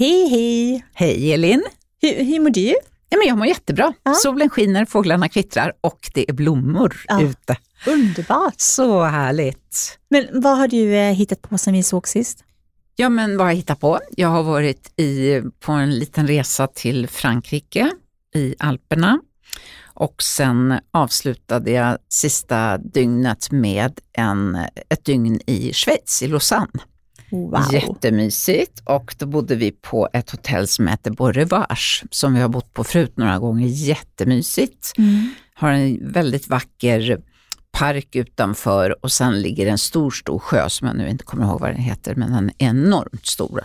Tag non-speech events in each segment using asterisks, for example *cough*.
Hej hej! Hej Elin! Hur, hur mår du? Ja, men jag mår jättebra. Ja. Solen skiner, fåglarna kvittrar och det är blommor Ja. ute. Underbart! Så härligt! Men vad har du eh, hittat på sen vi såg sist? Ja, men vad har jag hittat på? Jag har varit i, på en liten resa till Frankrike i Alperna och sen avslutade jag sista dygnet med en, ett dygn i Schweiz, i Lausanne. Wow! Jättemysigt och då bodde vi på ett hotell som heter Beau Rivage som vi har bott på förut några gånger. Jättemysigt. Mm. Har en väldigt vacker park utanför och sen ligger en stor, stor sjö som jag nu inte kommer ihåg vad den heter, men den är enormt stor.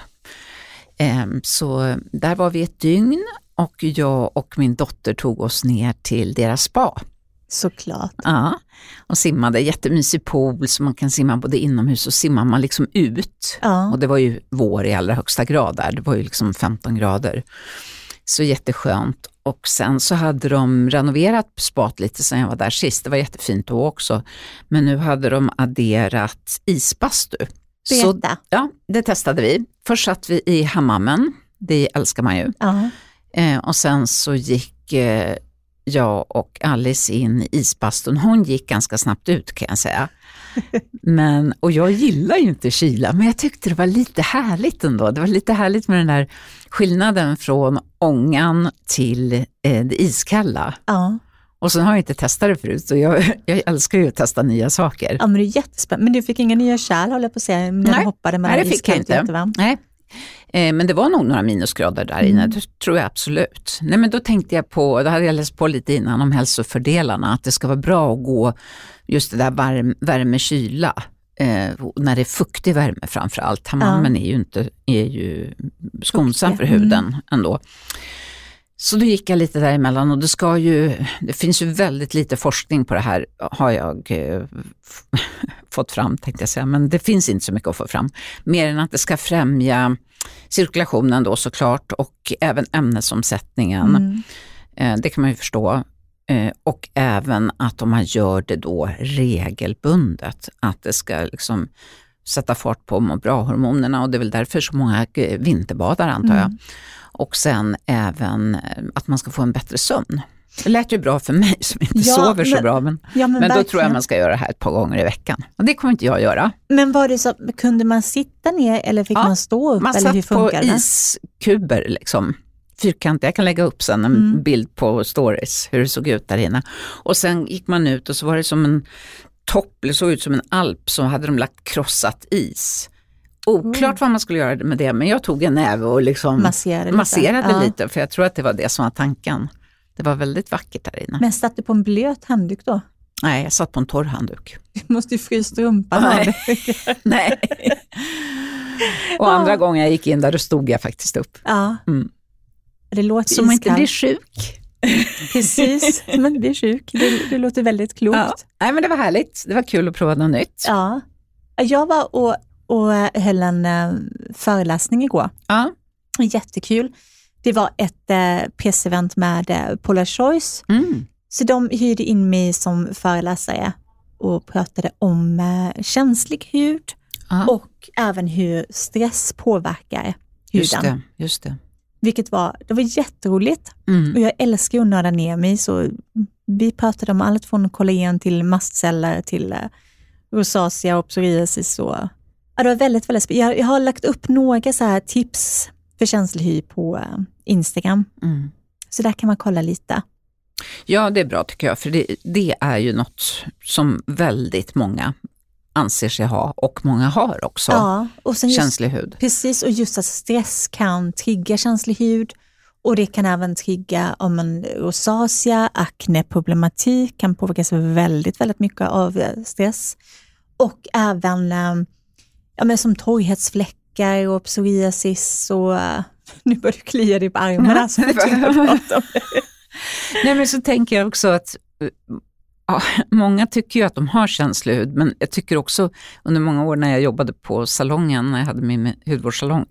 Ehm, Så där var vi ett dygn och jag och min dotter tog oss ner till deras spa. Såklart. Ja, och simmade, jättemysig pool så man kan simma både inomhus och simmar man liksom ut. Ja. Och det var ju vår i allra högsta grad där, det var ju liksom 15 grader. Så jätteskönt. Och sen så hade de renoverat spat lite sen jag var där sist, det var jättefint då också. Men nu hade de adderat isbastu. Så, ja, det testade vi. Först satt vi i hammamen, det älskar man ju. Ja. Eh, och sen så gick eh, jag och Alice in i isbastun. Hon gick ganska snabbt ut kan jag säga. *laughs* Men, och jag gillar ju inte kyla, men jag tyckte det var lite härligt ändå. Det var lite härligt med den där skillnaden från ångan till eh, det iskalla. Ja. Och sen har jag inte testat det förut, så jag, *laughs* jag älskar ju att testa nya saker. ja, men det är jättespännande. Men du fick inga nya kärl håller jag på att säga, när Nej. du hoppade mellan Nej, det fick jag och inte. Nej. Eh, men det var nog några minusgrader där inne, Mm. det tror jag absolut. Nej, men då tänkte jag på, då hade jag läst på lite innan om hälsofördelarna, att det ska vara bra att gå just det där varm, värme-kyla. Eh, när det är fuktig värme framför allt. Hammammen är ju inte är ju skonsam Fuktig, för huden ändå. Så då gick jag lite däremellan och det ska ju, det finns ju väldigt lite forskning på det här har jag eh, fått fram tänkte jag säga, men det finns inte så mycket att få fram. Mer än att det ska främja cirkulationen då såklart och även ämnesomsättningen. Mm. Eh, det kan man ju förstå. Eh, och även att om man gör det då regelbundet, att det ska liksom sätta fart på må bra-hormonerna och det är väl därför så många vinterbadar antar jag. Mm. Och sen även eh, att man ska få en bättre sömn. Det lät ju bra för mig som inte Ja, sover så men- bra, men, Ja, men men då tror jag man ska göra det här ett par gånger i veckan. Och det kommer inte jag göra. Men var det så, kunde man sitta ner eller fick Ja, man stå upp? Man eller hur satt på funkar det? iskuber, liksom. fyrkantiga. Jag kan lägga upp sen en Mm. bild på stories, hur det såg ut där inne. Och sen gick man ut och så var det som en topp, det såg ut som en alp, så hade de lagt krossat is. Oklart Mm. vad man skulle göra med det, men jag tog en näve och liksom Masserade lite. masserade Ja. lite, för jag tror att det var det som var tanken. Det var väldigt vackert där inne. Men satt du på en blöt handduk då? Nej, jag satt på en torr handduk. Du måste ju frysa strumpan av Nej. *laughs* Nej. och andra gången jag gick in där, då stod jag faktiskt upp. Ja. Mm. Det låter man inte blir sjuk. *laughs* Precis, men blir sjuk. Det, det låter väldigt klokt. Ja. Nej, men det var härligt. Det var kul att prova något nytt. Ja. Jag var och, och höll en eh, föreläsning igår. Ja. Jättekul. Det var ett eh, PC-event med eh, Polar Choice. Mm. Så de hyrde in mig som föreläsare och pratade om eh, känslig hud Ja. och även hur stress påverkar just huden. det. Just det. Vilket var, det var jätteroligt. Mm. Och jag älskar att nörda ner mig, så vi pratade om allt från kollagen till mastceller till eh, rosacea och psoriasis. Och, ja, det var väldigt, väldigt. Jag, jag har lagt upp några så här tips för känslig hy på eh, Instagram, Mm. så där kan man kolla lite. Ja, det är bra tycker jag, för det, det är ju något som väldigt många anser sig ha och många har också. Ja, och sen just, Känslig hud. precis, och just att stress kan trigga känslig hud och det kan även trigga om en rosacea, akneproblematik kan påverkas väldigt, väldigt mycket av eh, stress. Och även eh, ja, men som torrhetsfläckar och psoriasis och eh, *laughs* nu börjar du klia dig på prata om det. Nej, men så tänker jag också att eh, Ja, *laughs* många tycker ju att de har känslig hud, men jag tycker också under många år när jag jobbade på salongen, när jag hade min hudvårdssalong,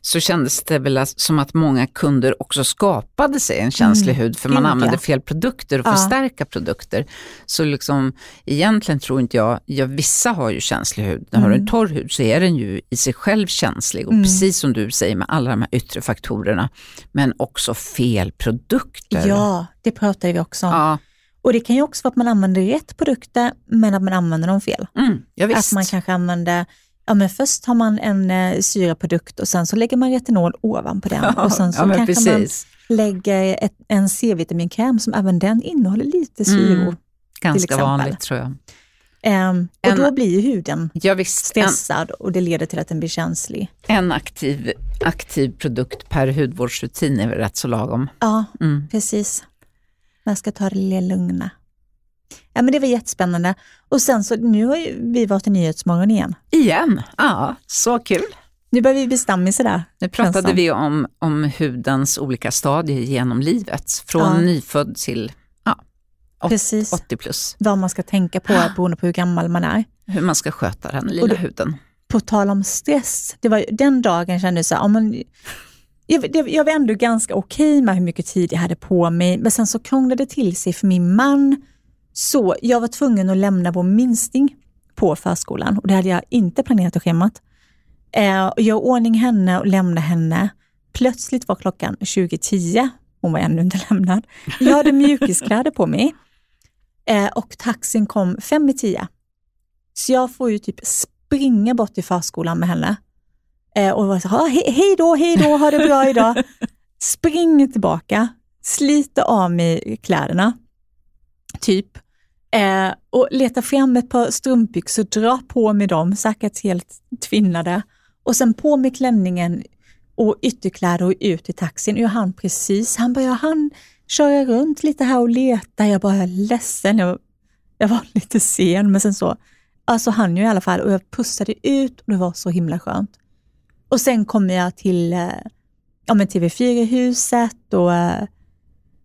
så kändes det väl som att många kunder också skapade sig en känslig mm. hud, för man använde fel produkter och ja. förstärka produkter. Så liksom, egentligen tror inte jag, ja, vissa har ju känslig hud, när mm. har du en torr hud så är den ju i sig själv känslig, och mm. precis som du säger med alla de här yttre faktorerna, men också fel produkter. Ja, det pratade vi också om. Ja. Och det kan ju också vara att man använder rätt produkter, men att man använder dem fel. Mm, ja, att man kanske använder Ja, men först har man en eh, syraprodukt och sen så lägger man retinol ovanpå den. Ja, och sen så ja, kanske precis. man lägger ett, en C-vitaminkräm som även den innehåller lite syror. Mm, ganska vanligt tror jag. Um, och en, då blir huden ja, visst, stressad en, och det leder till att den blir känslig. En aktiv, aktiv produkt per hudvårdsrutin är väl rätt så lagom? Ja, mm. precis. Man ska ta det lilla lugna. Ja, men det var jättespännande. Och sen så, nu har vi varit i Nyhetsmorgon igen. Igen? Ja, så kul. Nu börjar vi bli stammisar där. Nu pratade vi om, om hudens olika stadier genom livet. Från ja. nyfödd till ja, 80, 80 plus. Vad man ska tänka på beroende på hur gammal man är. Hur man ska sköta den lilla då, huden. På tal om stress, det var den dagen kände jag så här, man, jag, jag var ändå ganska okej okay med hur mycket tid jag hade på mig, men sen så krånglade det till sig för min man. Så jag var tvungen att lämna vår minsting på förskolan och det hade jag inte planerat och schemat. Eh, och jag ordning henne och lämnade henne. Plötsligt var klockan 20.10. Hon var ännu inte *laughs* lämnad. Jag hade mjukiskläder på mig eh, och taxin kom fem i tio. Så jag får ju typ springa bort till förskolan med henne Eh, och var så, ah, he, hej då, hej då, ha det bra idag. Springer tillbaka, sliter av mig kläderna, typ. Eh, och letar fram ett par strumpbyxor, drar på mig dem, säkert helt tvinnade. Och sen på med klänningen och ytterkläder och ut i taxin. Och jag hann precis, han började han köra runt lite här och leta. Jag bara, jag är ledsen, jag, jag var lite sen, men sen så, alltså han ju i alla fall och jag pussade ut och det var så himla skönt. Och sen kommer jag till eh, ja, men TV4-huset och eh,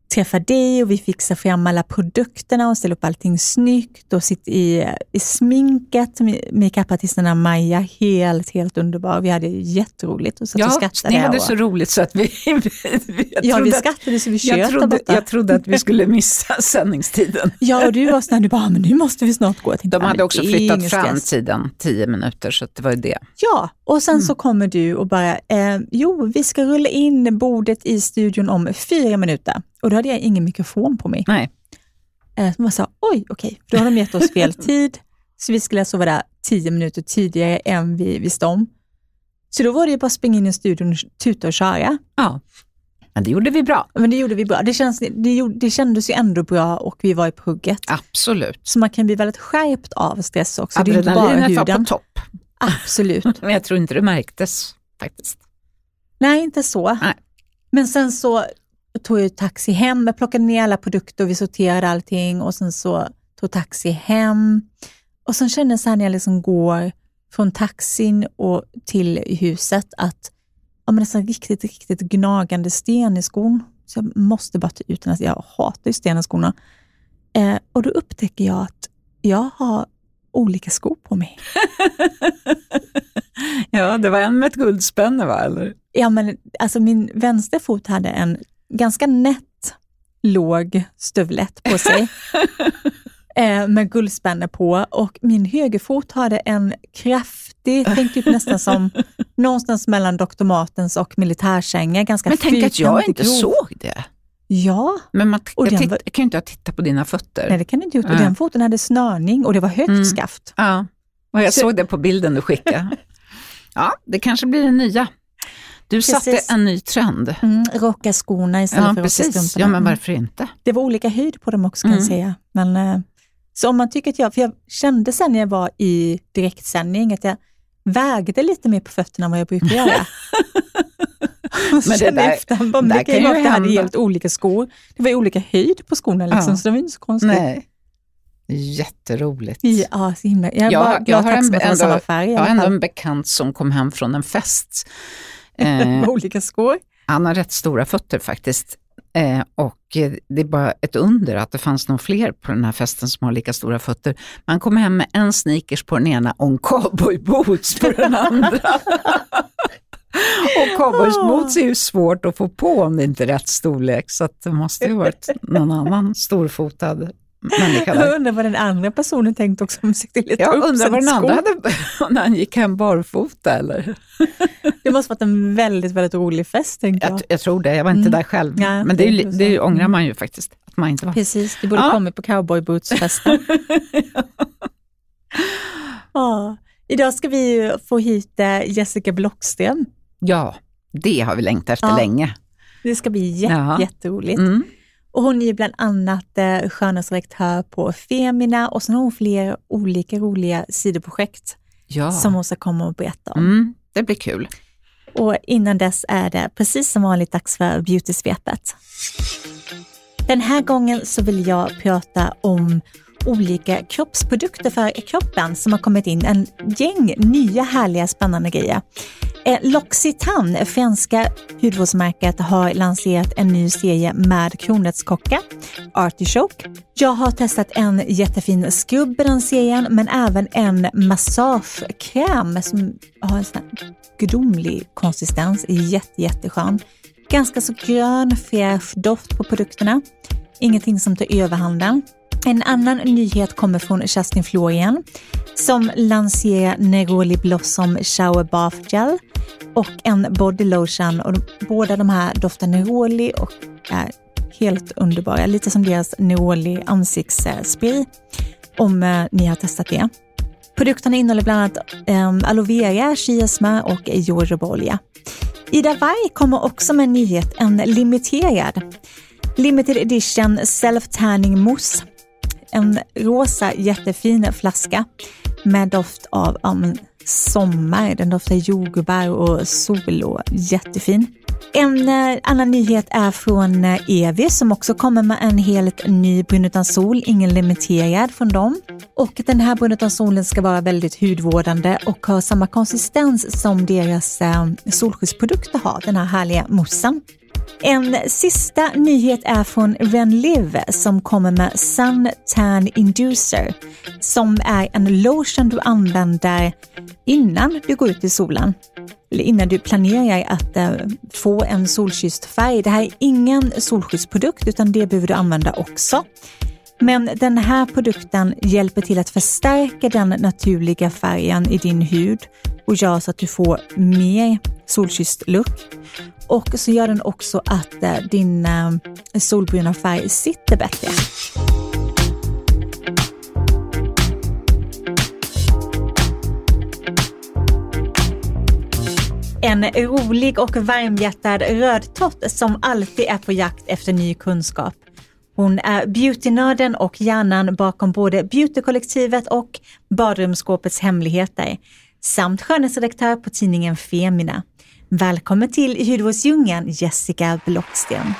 träffa dig och vi fixar fram alla produkterna och ställer upp allting snyggt och sitter i, i sminket. Makeupartisterna Maja, helt, helt underbar. Vi hade jätteroligt och satt ja, och skrattade. ni hade och, så roligt så att vi... *laughs* ja, vi skrattade så vi tjöt jag trodde, jag trodde att vi *laughs* skulle missa sändningstiden. ja, och du var sån du bara, men nu måste vi snart gå. Tänkte, De hade också flyttat fram tiden tio minuter, så det var ju det. Ja, och sen mm. så kommer du och bara, eh, jo, vi ska rulla in bordet i studion om fyra minuter. Och då hade jag ingen mikrofon på mig. Nej. Eh, så man sa, oj, okej, okay. då har de gett oss fel *laughs* tid. Så vi skulle alltså vara där tio minuter tidigare än vi visste om. Så då var det ju bara att springa in i studion, tuta och köra. Ja, men det gjorde vi bra. Men det gjorde vi bra. Det, känns, det, gjorde, det kändes ju ändå bra och vi var i pugget. Absolut. Så man kan bli väldigt skärpt av stress också. Adrenalinet var på topp. Absolut. *laughs* Men jag tror inte det märktes faktiskt. Nej, inte så. Nej. Men sen så tog jag taxi hem, jag plockade ner alla produkter och vi sorterade allting och sen så tog taxi hem. Och sen kände jag så här när jag liksom går från taxin och till huset att ja, men det är en riktigt, riktigt gnagande sten i skon. Så jag måste bara ta ut den. Jag hatar ju sten i skorna. Eh, och då upptäcker jag att jag har olika skor på mig. *laughs* ja, det var en med ett guldspänne va? Eller? Ja, men alltså min vänsterfot hade en ganska nätt låg stövlet på sig *laughs* eh, med guldspänne på och min högerfot hade en kraftig, *laughs* tänk typ nästan som någonstans mellan Dr. Martens och militärkängor. Ganska Men tänk att jag inte grov. såg det. Ja. Men man, och jag, titt, var, jag kan ju inte titta på dina fötter. Nej, det kan du inte gjort. Och den foten hade snörning och det var högt mm. skaft. Ja, och jag Så. såg det på bilden du skickade. *laughs* ja, det kanske blir den nya. Du precis. satte en ny trend. Mm, rocka skorna istället ja, för precis. rocka Ja, men varför inte? Det var olika höjd på dem också kan mm. jag säga. Men, eh, så om man tycker att jag, för jag kände sen när jag var i direktsändning att jag vägde lite mer på fötterna än vad jag brukar göra. *laughs* men det där, efter, där kan ju hända. hade helt olika skor. Det var ju olika höjd på skorna, liksom, ja. så det var inte så konstigt. Nej. Jätteroligt. Ja, så himla. Jag, jag, bara, jag, har, en, ändå, jag har ändå en bekant som kom hem från en fest Eh, *laughs* olika skor. Han har rätt stora fötter faktiskt. Eh, och det är bara ett under att det fanns nog fler på den här festen som har lika stora fötter. Man kom hem med en sneakers på den ena och en cowboyboots på den andra. *laughs* och cowboyboots är ju svårt att få på om det inte är rätt storlek, så det måste ju varit någon annan storfotad människa där. Jag undrar vad den andra personen tänkte också. Om sig lite Jag undrar vad den andra hade, *laughs* när han gick hem barfota eller? *laughs* Det måste varit en väldigt, väldigt rolig fest, tänker jag. Jag, jag tror det, jag var inte Mm. där själv. Nej, Men det, är, det det ångrar man ju faktiskt, att man inte var. Precis, du borde Ja. kommit på cowboybootsfesten. *laughs* ja. Idag ska vi ju få hit Jessica Blockström. Ja, det har vi längtat efter Ja. länge. Det ska bli jä- Ja. jätteroligt. Mm. Och hon är bland annat eh, skönhetsredaktör på Femina och sen har hon flera olika roliga sidoprojekt Ja, som hon ska komma och berätta om. mm, det blir kul. Och innan dess är det precis som vanligt dags för Beautysvepet. Den här gången så vill jag prata om olika kroppsprodukter för kroppen som har kommit in. En gäng nya härliga spännande grejer. Eh, L'Occitane, franska hudvårdsmärket, har lanserat en ny serie med kronärtskocka, Artichoke. Jag har testat en jättefin skrubb i den serien, men även en massagekräm som har en sån här gudomlig konsistens, jätte, jätteskön. Ganska så grön, fräsch doft på produkterna. Ingenting som tar överhanden. En annan nyhet kommer från Justin Florian som lanserar Neroli Blossom Shower Bath Gel och en body lotion. Och de, båda de här doftar neroli och är helt underbara. Lite som deras neroli ansiktsspray om eh, ni har testat det. Produkterna innehåller bland annat eh, aloe vera, chiasma och jojobaolja. Ida Warg kommer också med en nyhet, en limiterad limited edition self-tanning mousse. En rosa jättefin flaska med doft av um, sommar. Den doftar jordgubbar och sol och jättefin. En eh, annan nyhet är från eh, Evi som också kommer med en helt ny brun utan sol, ingen limiterad från dem. Och den här brun utan solen ska vara väldigt hudvårdande och ha samma konsistens som deras eh, solskyddsprodukter har, den här härliga moussen. En sista nyhet är från Renliv som kommer med Sun Tan Inducer som är en lotion du använder innan du går ut i solen. Eller innan du planerar att eh, få en solkysst färg. Det här är ingen solskyddsprodukt utan det behöver du använda också. Men den här produkten hjälper till att förstärka den naturliga färgen i din hud och gör så att du får mer solkysst look. Och så gör den också att eh, din eh, solbruna färg sitter bättre. En rolig och varmhjärtad rödtott som alltid är på jakt efter ny kunskap. Hon är beautynörden och hjärnan bakom både beautykollektivet och badrumsskåpets hemligheter samt skönhetsredaktör på tidningen Femina. Välkommen till hudvårdsdjungeln Jessica Blocksten.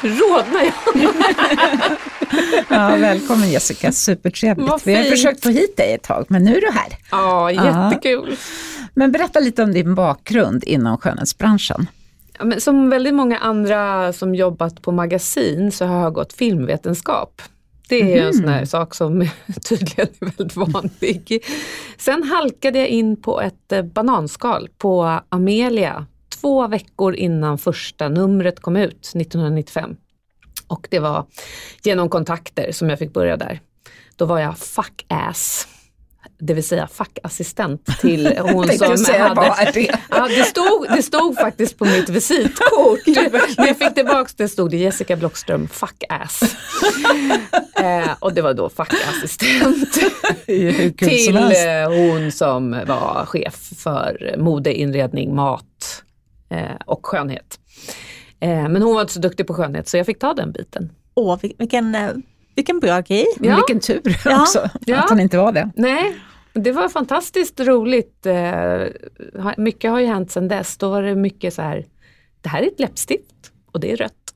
Rodnar jag? *laughs* Ja, välkommen Jessica, supertrevligt. Vi har försökt få hit dig ett tag, men nu är du här. Ja, jättekul. Men berätta lite om din bakgrund inom skönhetsbranschen. Men som väldigt många andra som jobbat på magasin så har jag gått filmvetenskap. Det är en sån här sak som *laughs* tydligen är väldigt vanlig. Sen halkade jag in på ett eh, bananskal på Amelia två veckor innan första numret kom ut 1995. Och det var genom kontakter som jag fick börja där. Då var jag fuck ass. Det vill säga fackassistent till *laughs* hon som säga, hade... det? Ja, det, stod, det stod faktiskt på mitt visitkort. *laughs* När jag fick tillbaka det stod det Jessica Blockström fuck ass. *laughs* eh, och det var då fackassistent till eh, hon som var chef för mode, inredning, mat eh, och skönhet. Eh, men hon var inte så duktig på skönhet så jag fick ta den biten. Åh, vil- vilken, eh, vilken bra grej. Ja. Vilken tur Ja. också, Ja. att han inte var det. Nej, det var fantastiskt roligt. Eh, mycket har ju hänt sedan dess. Då var det mycket så här, det här är ett läppstift och det är rött.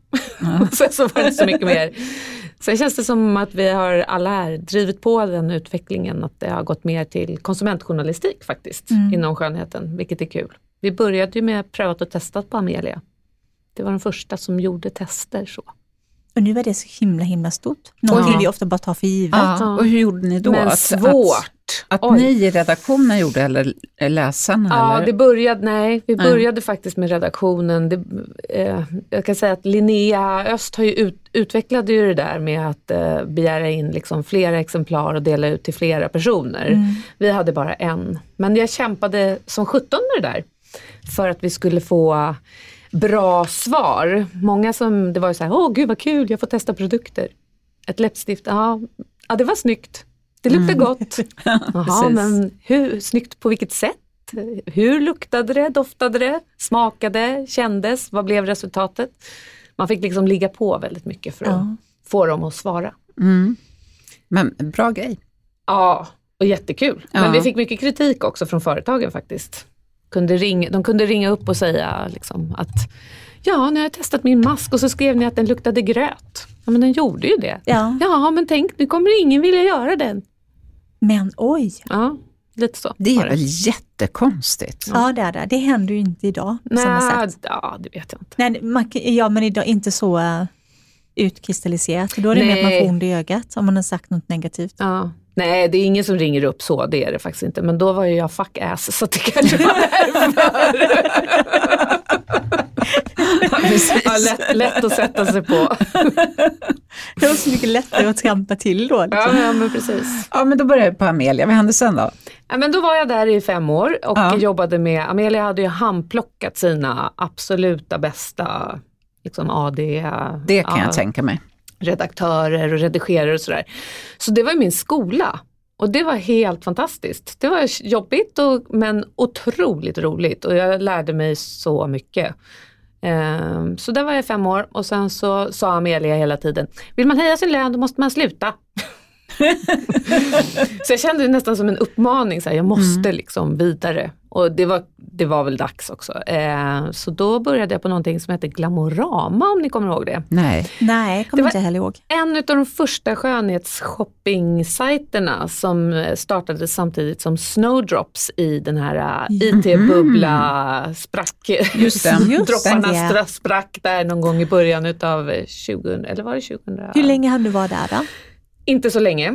Och *laughs* Sen så var det inte så mycket mer. Sen känns det som att vi har alla här drivit på den utvecklingen, att det har gått mer till konsumentjournalistik faktiskt, inom skönheten, vilket är kul. Vi började ju med prövat och testat på Amelia. Det var den första som gjorde tester så. Och nu är det så himla himla stort. Någonting Ja. vi ofta bara tar för givet. Ja, och hur gjorde ni då? Men Att- svårt. Att, Oj. ni i redaktionen gjorde eller läsarna? Ja, eller? det började, nej, vi började faktiskt med redaktionen. Det, eh, jag kan säga att Linnea Öst har ju ut, utvecklade ju det där med att eh, begära in liksom flera exemplar och dela ut till flera personer. Mm. Vi hade bara en. Men jag kämpade som 17 med det där. För att vi skulle få bra svar. Många som, det var ju så här, åh gud vad kul, jag får testa produkter. Ett läppstift, ja, ja det var snyggt. Det luktar gott. *laughs* Jaha, Precis. men hur snyggt på vilket sätt? Hur luktade det, doftade det, smakade, kändes? Vad blev resultatet? Man fick liksom ligga på väldigt mycket för att Ja. få dem att svara. Mm. Men bra grej. Ja, och jättekul. Ja. Men vi fick mycket kritik också från företagen faktiskt. Kunde ringa, de kunde ringa upp och säga liksom att ja, nu har jag testat min mask och så skrev ni att den luktade gröt. Ja, men den gjorde ju det. Ja. Ja, men tänk, nu kommer ingen vilja göra den. Men oj, Ja, lite så. Det är väl jättekonstigt? ja det är det. Det händer ju inte idag på samma Nej, sätt. ja, det vet jag inte. Nej, man, ja, men idag inte så uh, utkristalliserat. Då är det mer att man Nej. får ont i ögat om man har sagt något negativt. Ja. Nej, det är ingen som ringer upp så, det är det faktiskt inte. Men då var ju jag fuck ass, så det kanske var *laughs* därför. Precis. ja, lätt, lätt att sätta sig på. *laughs* Det var så mycket lättare att trampa till då. Liksom. Ja, men precis. Ja, men då börjar vi på Amelia. Vad hände sen då? Ja, men då var jag där i fem år och Ja. jobbade med, Amelia hade ju handplockat sina absoluta bästa liksom AD, Det kan ja, jag tänka mig. redaktörer och redigerare och sådär. Så det var ju min skola. Och det var helt fantastiskt. Det var jobbigt och, men otroligt roligt och jag lärde mig så mycket. Ehm, så där var jag fem år och sen så sa Amelia hela tiden, vill man höja sin lön då måste man sluta. *laughs* så jag kände det nästan som en uppmaning, så här, jag måste liksom vidare. Och det var, det var väl dags också. Ehm, så då började jag på någonting som heter Glamorama om ni kommer ihåg det. Nej. Nej, kommer inte heller ihåg. En av de första skönhetsshopping-sajterna som eh, startade samtidigt som Snowdrops i den här eh, IT-bubbla sprack. Just det. *laughs* Just Dropparna stra- sprack där någon gång i början utav eh, 20, eller var det 2000? Hur länge hann du vara där då? Inte så länge.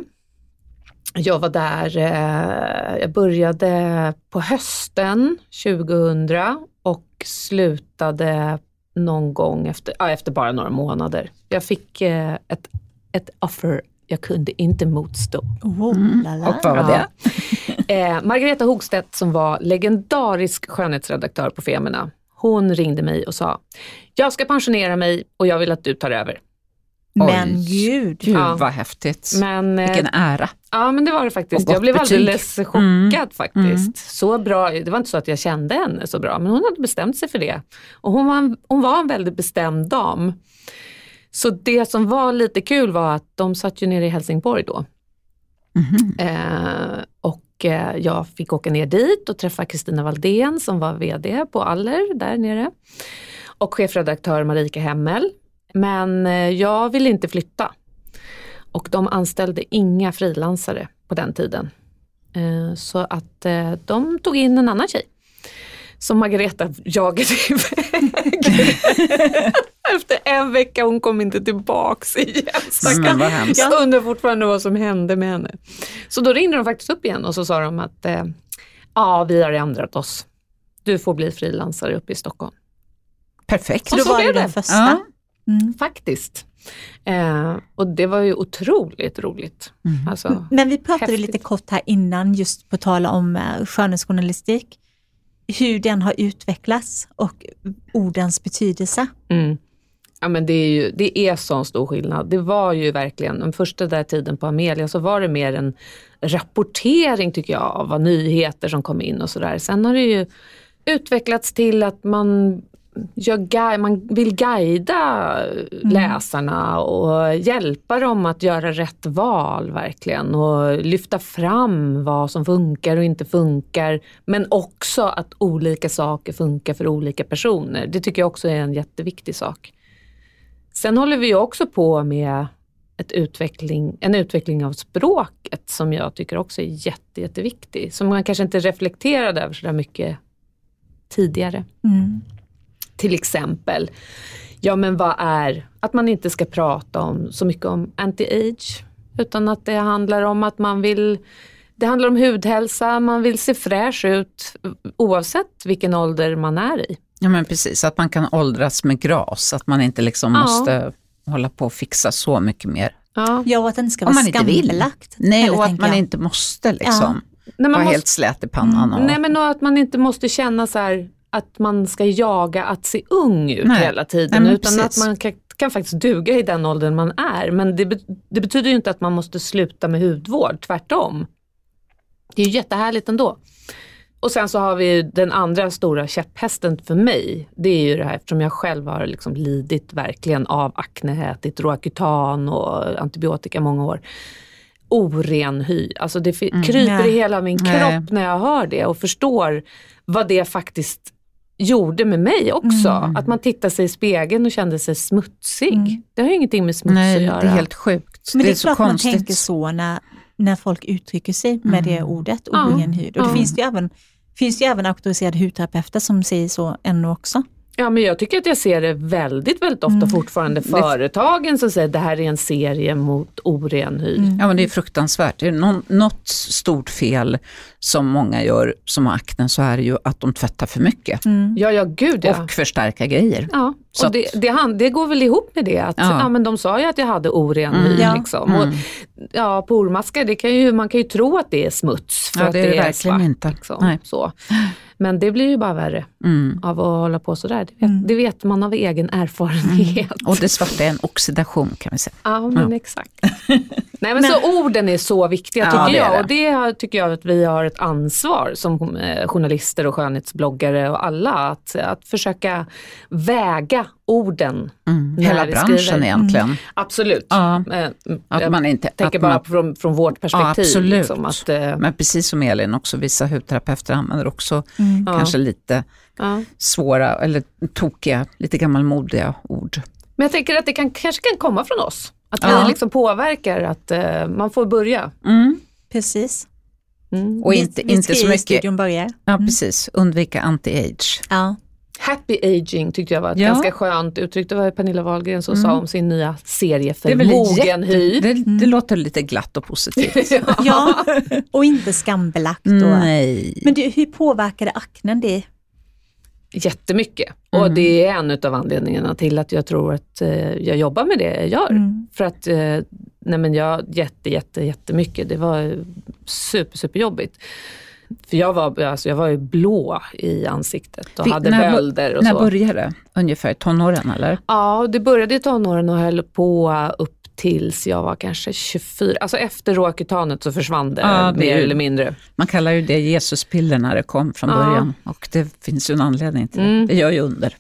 Jag var där, eh, jag började på hösten 2000 och slutade någon gång efter, ja, efter bara några månader. Jag fick eh, ett, ett offer jag kunde inte motstå. Oh, la. Mm. Och vad var det? Eh, Margareta Hogstedt som var legendarisk skönhetsredaktör på Femina, hon ringde mig och sa, jag ska pensionera mig och jag vill att du tar över. Men Oj. gud. Gud Ja. vad häftigt. Men, eh, Vilken ära. Ja men det var det faktiskt. Jag blev betyg. alldeles chockad Mm. faktiskt. Mm. Så bra, det var inte så att jag kände henne så bra men hon hade bestämt sig för det. Och hon var en, hon var en väldigt bestämd dam. Så det som var lite kul var att de satt ju nere i Helsingborg då. Mhm. Eh, och eh, jag fick åka ner dit och träffa Kristina Valdén som var VD på Aller där nere. Och chefredaktör Marika Hemmel. Men eh, jag ville inte flytta. Och de anställde inga frilansare på den tiden. Eh, så att eh, de tog in en annan tjej. Som Margareta jagade iväg. *laughs* Efter en vecka, hon kom inte tillbaks igen. Mm, vad hemskt. Jag undrar fortfarande vad som hände med henne. Så då ringde de faktiskt upp igen och så sa de att ja, vi har ändrat oss. Du får bli frilansare uppe i Stockholm. Perfekt. Så Och då så var blev du den det. första. Ja. Mm. Faktiskt. Eh, och det var ju otroligt roligt. Mm. Alltså, Men vi pratade Häftigt. lite kort här innan, just på tal om eh, skönhetsjournalistik, hur den har utvecklats och ordens betydelse. mm. Ja men det är ju det är sån stor skillnad. Det var ju verkligen, den första där tiden på Amelia så var det mer en rapportering tycker jag av vad nyheter som kom in och sådär. Sen har det ju utvecklats till att man gör man vill guida läsarna och hjälpa dem att göra rätt val verkligen och lyfta fram vad som funkar och inte funkar. Men också att olika saker funkar för olika personer. Det tycker jag också är en jätteviktig sak. Sen håller vi också på med utveckling, en utveckling av språket som jag tycker också är jätte, jätteviktig. Som man kanske inte reflekterade över så mycket tidigare. Mm. Till exempel, Ja men vad är, att man inte ska prata om så mycket om anti-age. Utan att det handlar om att man vill, det handlar om hudhälsa, man vill se fräsch ut oavsett vilken ålder man är i. Ja men precis, att man kan åldras med gras, att man inte liksom Ja. måste hålla på och fixa så mycket mer. Ja. Ja, och att det inte ska Om vara skambelagt. Nej, och att man jag. inte måste liksom Nej, man vara måste, helt slät i pannan. Och, nej men och att man inte måste känna så här att man ska jaga att se ung ut Nej. hela tiden. Nej, utan precis. att man kan, kan faktiskt duga i den åldern man är. Men det, det betyder ju inte att man måste sluta med hudvård, tvärtom. Det är ju jättehärligt ändå. Och sen så har vi ju den andra stora käpphästen för mig. Det är ju det här eftersom jag själv har liksom lidit verkligen av akne, ätit Roacutan och antibiotika många år. Oren hy, alltså det fi- kryper Nej. i hela min Nej. kropp när jag hör det och förstår vad det faktiskt gjorde med mig också. Att man tittar sig i spegeln och kände sig smutsig. Mm. Det har ju ingenting med smuts att nej, göra. det är helt sjukt. Men det är, är så klart man konstigt. tänker så när, när folk uttrycker sig med det ordet, Ja. oren hud. Och det Ja. finns det ju även, finns det ju även auktoriserade hudterapeuter som säger så ännu också. Ja men jag tycker att jag ser det väldigt, väldigt ofta fortfarande. Företagen som säger att det här är en serie mot oren hy. Ja men det är fruktansvärt. Det är någon, något stort fel som många gör som har akne så är det ju att de tvättar för mycket Ja, ja gud ja. och förstärka grejer. Ja, Så och det, det, han- det går väl ihop med det att Ja. ja. men de sa ju att jag hade oren Mm. hy. Ja. Liksom. Och, ja, pormaskar, det kan ju, man kan ju tro att det är smuts för Ja, att det det är är, det verkligen svart. inte. Liksom, Nej. så. Men det blir ju bara värre Mm. av att hålla på sådär. Det vet, det vet man av egen erfarenhet. Och det svarta är en oxidation kan vi säga. Ja, men exakt. Nej, men, så orden är så viktiga Ja, tycker det är jag. det. Och det tycker jag att vi har ett ansvar som eh, journalister och skönhetsbloggare och alla att, att försöka väga orden. Mm. när Hela vi branschen skriver. egentligen. Absolut. Ja. Eh, Att jag man inte, tänker att bara man, från, från vårt ja, perspektiv. absolut. liksom, att, eh, Men precis som Elin också, vissa hudterapeuter använder också Ja. kanske lite ja. svåra eller tokiga, lite gammalmodiga ord. Men jag tänker att det kan, kanske kan komma från oss. Att Ja. vi liksom påverkar att eh, man får börja. Mm. Precis. Mm. Och inte, vi inte så mycket, studion börjar. ja precis, undvika anti-age. Ja. Happy aging tyckte jag var ett Ja. ganska skönt uttryck. Det var Pernilla Wahlgren som sa om sin nya serie för mogen hy. det, det låter lite glatt och positivt. *laughs* ja, och inte skambelagt. Och, Nej. Men du, hur påverkade aknen det? Jättemycket. Mm. Och det är en av anledningarna till att jag tror att eh, jag jobbar med det jag gör. Mm. För att eh, nej men jag, jätte, jätte, jättemycket. Det var super, super jobbigt. För jag var, alltså jag var ju blå i ansiktet och Vi- hade när bölder och När så. började det? Ungefär i tonåren eller? Ja, det började i tonåren och höll på upp tills jag var kanske 24. Alltså efter råkutanet så försvann det Ja, det mer är- eller mindre. Man kallar ju det Jesuspiller när det kom från Ja. början och det finns ju en anledning till Mm. det. Det gör ju under.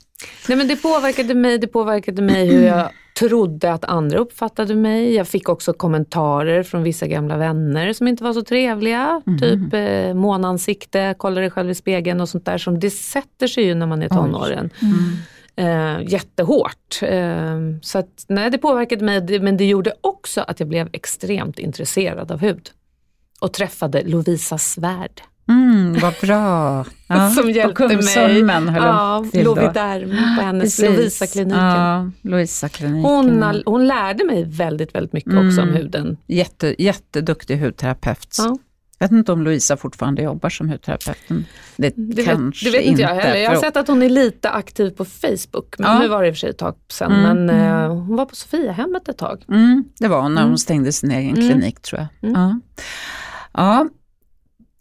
Nej men det påverkade mig, det påverkade mig hur jag trodde att andra uppfattade mig. Jag fick också kommentarer från vissa gamla vänner som inte var så trevliga. Typ eh, månansikte, kolla dig själv i spegeln och sånt där. Som det sätter sig ju när man är tonåren. Eh, jättehårt. Eh, så att, nej, det påverkade mig, men det gjorde också att jag blev extremt intresserad av hud. Och träffade Lovisa Svärd. Mm, vad bra. *laughs* Ja, som hjälpte mig. Ja. Loviderm på hennes. Lovisa-kliniken. Ja, Lovisa-kliniken. Hon, hon lärde mig väldigt, väldigt mycket också om huden. Jätte, jätteduktig hudterapeut. Ja. Jag vet inte om Louisa fortfarande jobbar som hudterapeut. Det, Det, vet, kanske det vet inte jag heller. Jag har sett att hon är lite aktiv på Facebook. Men Ja. nu var det i och för sig ett tag sen. Mm. Men eh, hon var på Sofiahemmet ett tag. Mm, det var hon när hon stängde sin egen Mm. klinik tror jag. Ja. ja,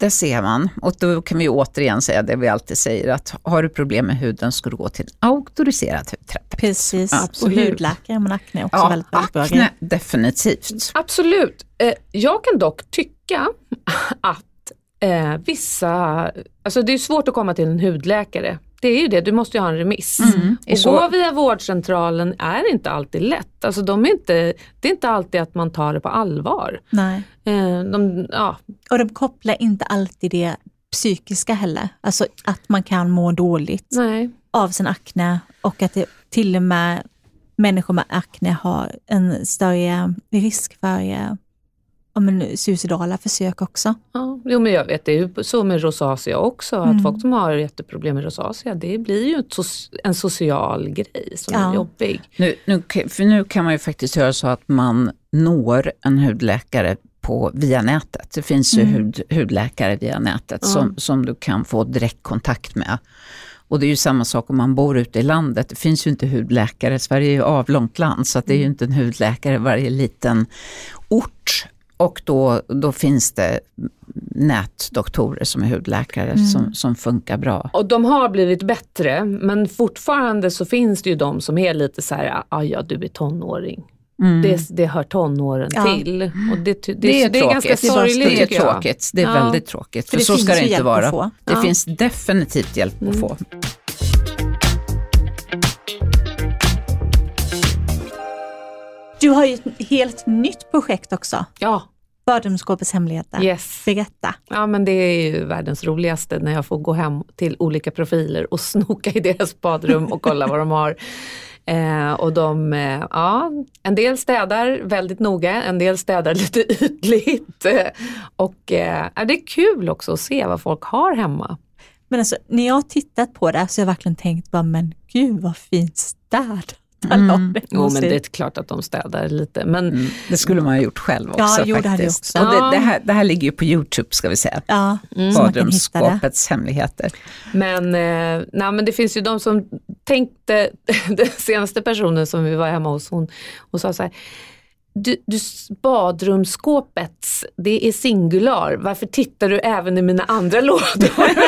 det ser man. Och då kan vi återigen säga det vi alltid säger, att har du problem med huden ska du gå till en auktoriserad hudterapeut. Precis. Absolut. Och hudläkare med akne är också Ja, väldigt, väldigt bra akne, definitivt. Absolut. Eh, jag kan dock tycka *laughs* att eh, vissa, alltså det är svårt att komma till en hudläkare. Det är ju det, du måste ju ha en remiss. Mm. Och Så- gå via vårdcentralen är inte alltid lätt. Alltså de är inte, det är inte alltid att man tar det på allvar. Nej. Eh, de, ja, Och de kopplar inte alltid det psykiska heller. Alltså att man kan må dåligt nej. av sin akne och att det till och med människor med akne har en större risk för eh, ja, men, suicidala försök också. Ja, jo, men jag vet, det är ju så med rosacea också, att Mm. folk som har jätteproblem med rosacea, det blir ju en social grej som Ja. är jobbig. Nu, nu, för nu kan man ju faktiskt göra så att man når en hudläkare på, via nätet. Det finns ju Mm. hud, hudläkare via nätet Ja. som, som du kan få direktkontakt med. Och det är ju samma sak om man bor ute i landet. Det finns ju inte hudläkare. Sverige är ju avlångt land så att det är ju inte en hudläkare i varje liten ort. Och då, då finns det nätdoktorer som är hudläkare som, som funkar bra. Och de har blivit bättre, men fortfarande så finns det ju de som är lite så här, ah, ja du är tonåring. Mm. Det, det hör tonåren Ja. till. Och det, det, Det är, det är ganska tråkigt. sorgligt Det är tråkigt. Det är Ja. väldigt tråkigt. För, det så ska det inte vara. Det Ja. finns definitivt hjälp att få. Du har ju ett helt nytt projekt också. Ja, Badrumsskåpets hemligheter. yes. Berätta. Ja men det är ju världens roligaste när jag får gå hem till olika profiler och *laughs* snoka i deras badrum och kolla vad de har. Eh, och de, eh, ja, en del städar väldigt noga, en del städar *laughs* lite ytligt. Eh, och eh, det är kul också att se vad folk har hemma. Men alltså, när jag har tittat på det så har jag verkligen tänkt bara, men gud vad fint städat. Mm. Jo men det är klart att de städar lite. Men Mm, det skulle man ha gjort själv också Ja, jo, det faktiskt. också. Och Ja. det, det, här, det här ligger ju på Youtube ska vi säga. Ja, det. Badrumsskåpets hemligheter. Men, eh, nej, men det finns ju de som tänkte, *laughs* den senaste personen som vi var hemma hos, hon, hon sa så här, du, du, badrumsskåpet, det är singular, varför tittar du även i mina andra lådor? *laughs*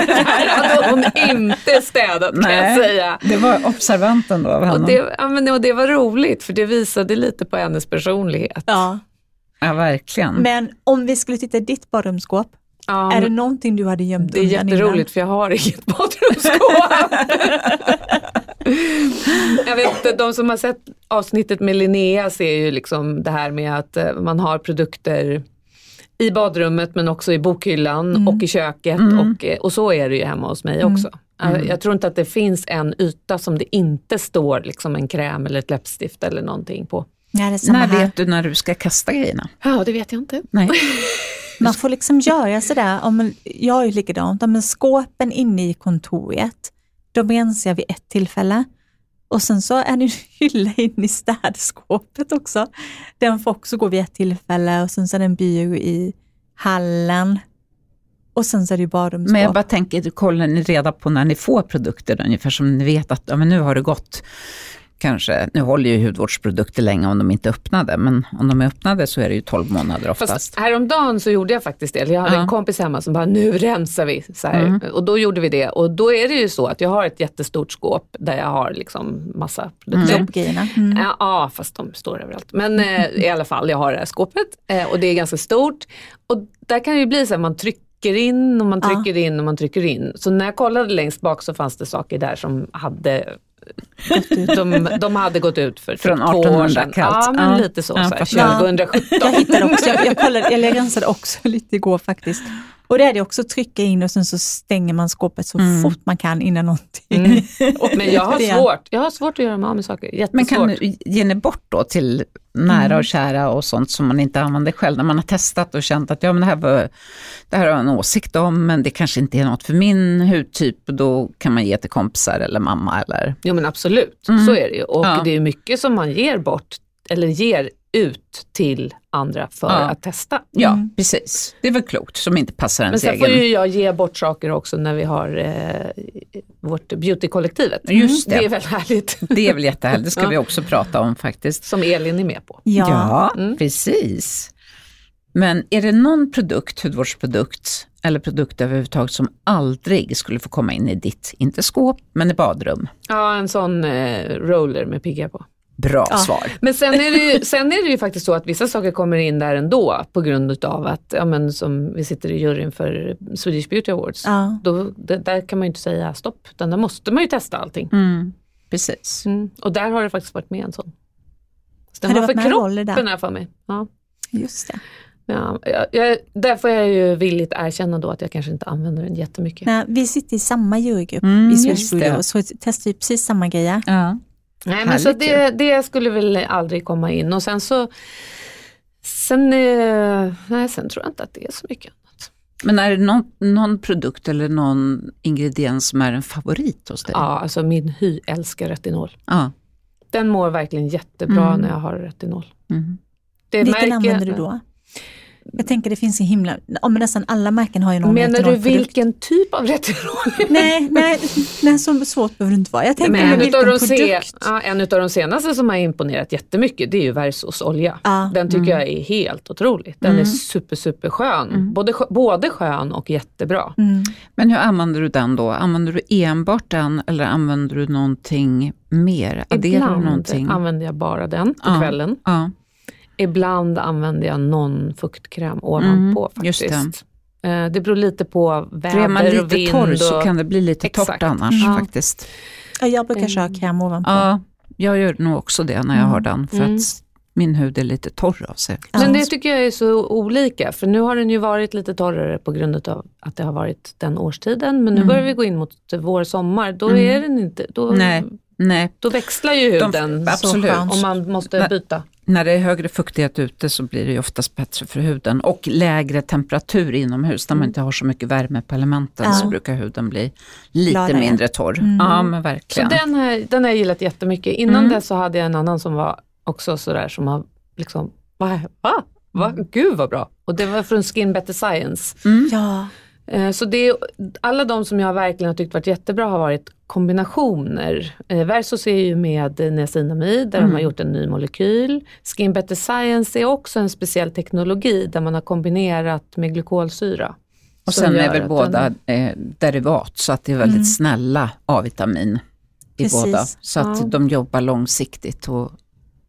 Det här hade hon inte städat kan jag Nej. säga. Det var observanten då av Och henne. det, ja, men, och det var roligt för det visade lite på hennes personlighet. Ja. Ja, verkligen. Men om vi skulle titta i ditt badrumsskåp, Ja, är det någonting du hade gömt det är undan jätteroligt för jag har inget badrumsskåp. *laughs* jag vet inte, de som har sett avsnittet med Linnea ser ju liksom det här med att eh, man har produkter i badrummet men också i bokhyllan och i köket och, eh, och så är det ju hemma hos mig också. Eh, Jag tror inte att det finns en yta som det inte står liksom en kräm eller ett läppstift eller någonting på. Ja, När här. vet du när du ska kasta grejerna? Ja, det vet jag inte. Nej. *laughs* Man får liksom göra sådär, om, jag är ju likadant, men skåpen inne i kontoret, de rensar jag vid ett tillfälle. Och sen så är det en *laughs* hylla in i städskåpet också. Den får också gå vid ett tillfälle och sen så är det en byrå i hallen. Och sen så är det ju badrumsskåp. Men jag bara tänker, kollar ni reda på när ni får produkter ungefär som ni vet att ja, men nu har det gått kanske, nu håller ju hudvårdsprodukter länge om de inte är öppnade, men om de är öppnade så är det ju 12 månader oftast. Fast häromdagen så gjorde jag faktiskt det. Jag hade Ja. en kompis hemma som bara, nu rensar vi. Så här. Och då gjorde vi det. Och då är det ju så att jag har ett jättestort skåp där jag har liksom massa produkter. Jobbgrejerna. Mm. Ja, ja, fast de står överallt. Men eh, i alla fall, jag har det här skåpet eh, och det är ganska stort. Och där kan det ju bli så att man trycker in och man Ja. trycker in och man trycker in. Så när jag kollade längst bak så fanns det saker där som hade de, de hade gått ut för Från typ två år 1800 sedan. kallt. Ja, men Ja. lite så. Ja, så här, fattar. 2017. Jag hittade också, jag, jag, kollade, jag rensade också lite igår faktiskt. Och det är det också, trycka in och sen så stänger man skåpet så Mm. fort man kan innan någonting. Mm. *laughs* Men jag har svårt, jag har svårt att göra mig av med saker. Jättesvårt. Men kan du ge ni bort då till nära och kära och sånt som man inte använder själv, när man har testat och känt att ja, men det, här var, det här har jag en åsikt om, men det kanske inte är något för min hudtyp, och då kan man ge till kompisar eller mamma eller... Jo men absolut, Mm. så är det ju. Och Ja. det är mycket som man ger bort, eller ger ut till andra för Ja. att testa. Ja, Mm. precis. Det är väl klokt, som inte passar Men ens sen egen... får ju jag ge bort saker också när vi har eh, vårt beautykollektivet. Just det. det är väl härligt. Det är väl jättehärligt, det ska *laughs* Ja. vi också prata om faktiskt. Som Elin är med på. Ja. Mm. precis. Men är det någon produkt, hudvårdsprodukt eller produkt överhuvudtaget som aldrig skulle få komma in i ditt, inte skåp, men i badrum? Ja, en sån eh, roller med pigga på. Bra Ja. svar. Men sen är, det ju, sen är det ju faktiskt så att vissa saker kommer in där ändå på grund utav att, ja men som vi sitter i juryn för Swedish Beauty Awards. Ja. Då, det, där kan man ju inte säga stopp, utan där måste man ju testa allting. Mm, precis. Mm. Och där har det faktiskt varit med en sån. Så den Har var för kroppen här för mig. Ja. Just det. Ja, jag, jag, där får jag ju villigt erkänna då att jag kanske inte använder den jättemycket. Nej, vi sitter i samma jurygrupp Mm, i Swedish. Studio, så testar vi precis samma grejer. Ja. Nej, men så det, det skulle väl aldrig komma in. Och sen så Sen, eh, nej, sen tror jag inte att det är så mycket annat. Men är det någon, någon produkt eller någon ingrediens som är en favorit hos dig? Ja, alltså min hy älskar retinol. Ja. Den mår verkligen jättebra Mm. när jag har retinol. Mm. Det Vilken märker- använder du då? Jag tänker det finns en himla, ja, men nästan alla märken har ju någon Menar du vilken typ av retinol? Nej, nej, nej, så svårt behöver det inte vara. Jag tänker Men en, vilken utav de se, ja, en utav de senaste som har imponerat jättemycket det är ju Versos olja. Ja. Den tycker jag är helt otrolig. Den är Mm. super super skön. Både, skö- både skön och jättebra. Mm. Men hur använder du den då? Använder du enbart den eller använder du någonting mer? Adderar du Ibland någonting? använder jag bara den på Ja. kvällen. Ibland använder jag någon fuktkräm ovanpå Mm, just faktiskt. Det. det beror lite på För är man väder och lite vind. torr så och, kan det bli lite torrt Exakt. annars Ja. faktiskt. Ja, jag brukar Mm. köra kräm ovanpå. Ja, jag gör nog också det när jag Mm. har den för Mm. att min hud är lite torr av sig. Men det tycker jag är så olika, för nu har den ju varit lite torrare på grund av att det har varit den årstiden, men nu Mm. börjar vi gå in mot vår, sommar, då Mm. är den inte, då, Nej. Nej, då växlar ju De- huden absolut. skönt. om man måste byta. När det är högre fuktighet ute så blir det ju oftast bättre för huden. Och lägre temperatur inomhus, när man Mm. inte har så mycket värme på elementen Ja. så brukar huden bli lite Gladare. mindre torr. Mm. Ja men Så verkligen. den, här, den har jag gillat jättemycket. Innan Mm. dess så hade jag en annan som var också sådär som har liksom, va? va? va? Gud vad bra. Och det var från Skin Better Science. Mm. Ja, Så det, är- alla de som jag verkligen har tyckt varit jättebra har varit kombinationer. Eh, Versus är ju med niacinamid där Mm. de har gjort en ny molekyl. Skin Better Science är också en speciell teknologi där man har kombinerat med glykolsyra. Och sen är väl båda den- eh, derivat så att det är väldigt Mm. snälla A-vitamin i Precis. båda. Så att Ja. de jobbar långsiktigt. Och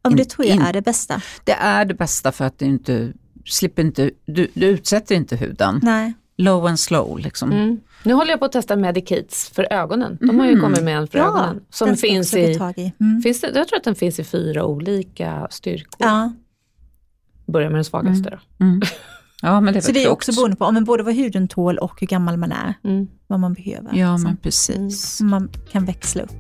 om det tror jag in- är det bästa. det är det bästa för att du inte slipper inte, du, du utsätter inte huden. Nej. Low and slow liksom. Mm. Nu håller jag på att testa Medicates för ögonen. De har ju Mhm. kommit med en för Ja, ögonen. Som finns i, tag i. Mm. finns det, jag tror att den finns i fyra olika styrkor. Ja. Börjar med den svagaste då. Mm. Ja men det är Så det är också beroende på men både vad huden tål och hur gammal man är, Mm. vad man behöver. Ja Så men precis. man kan växla upp.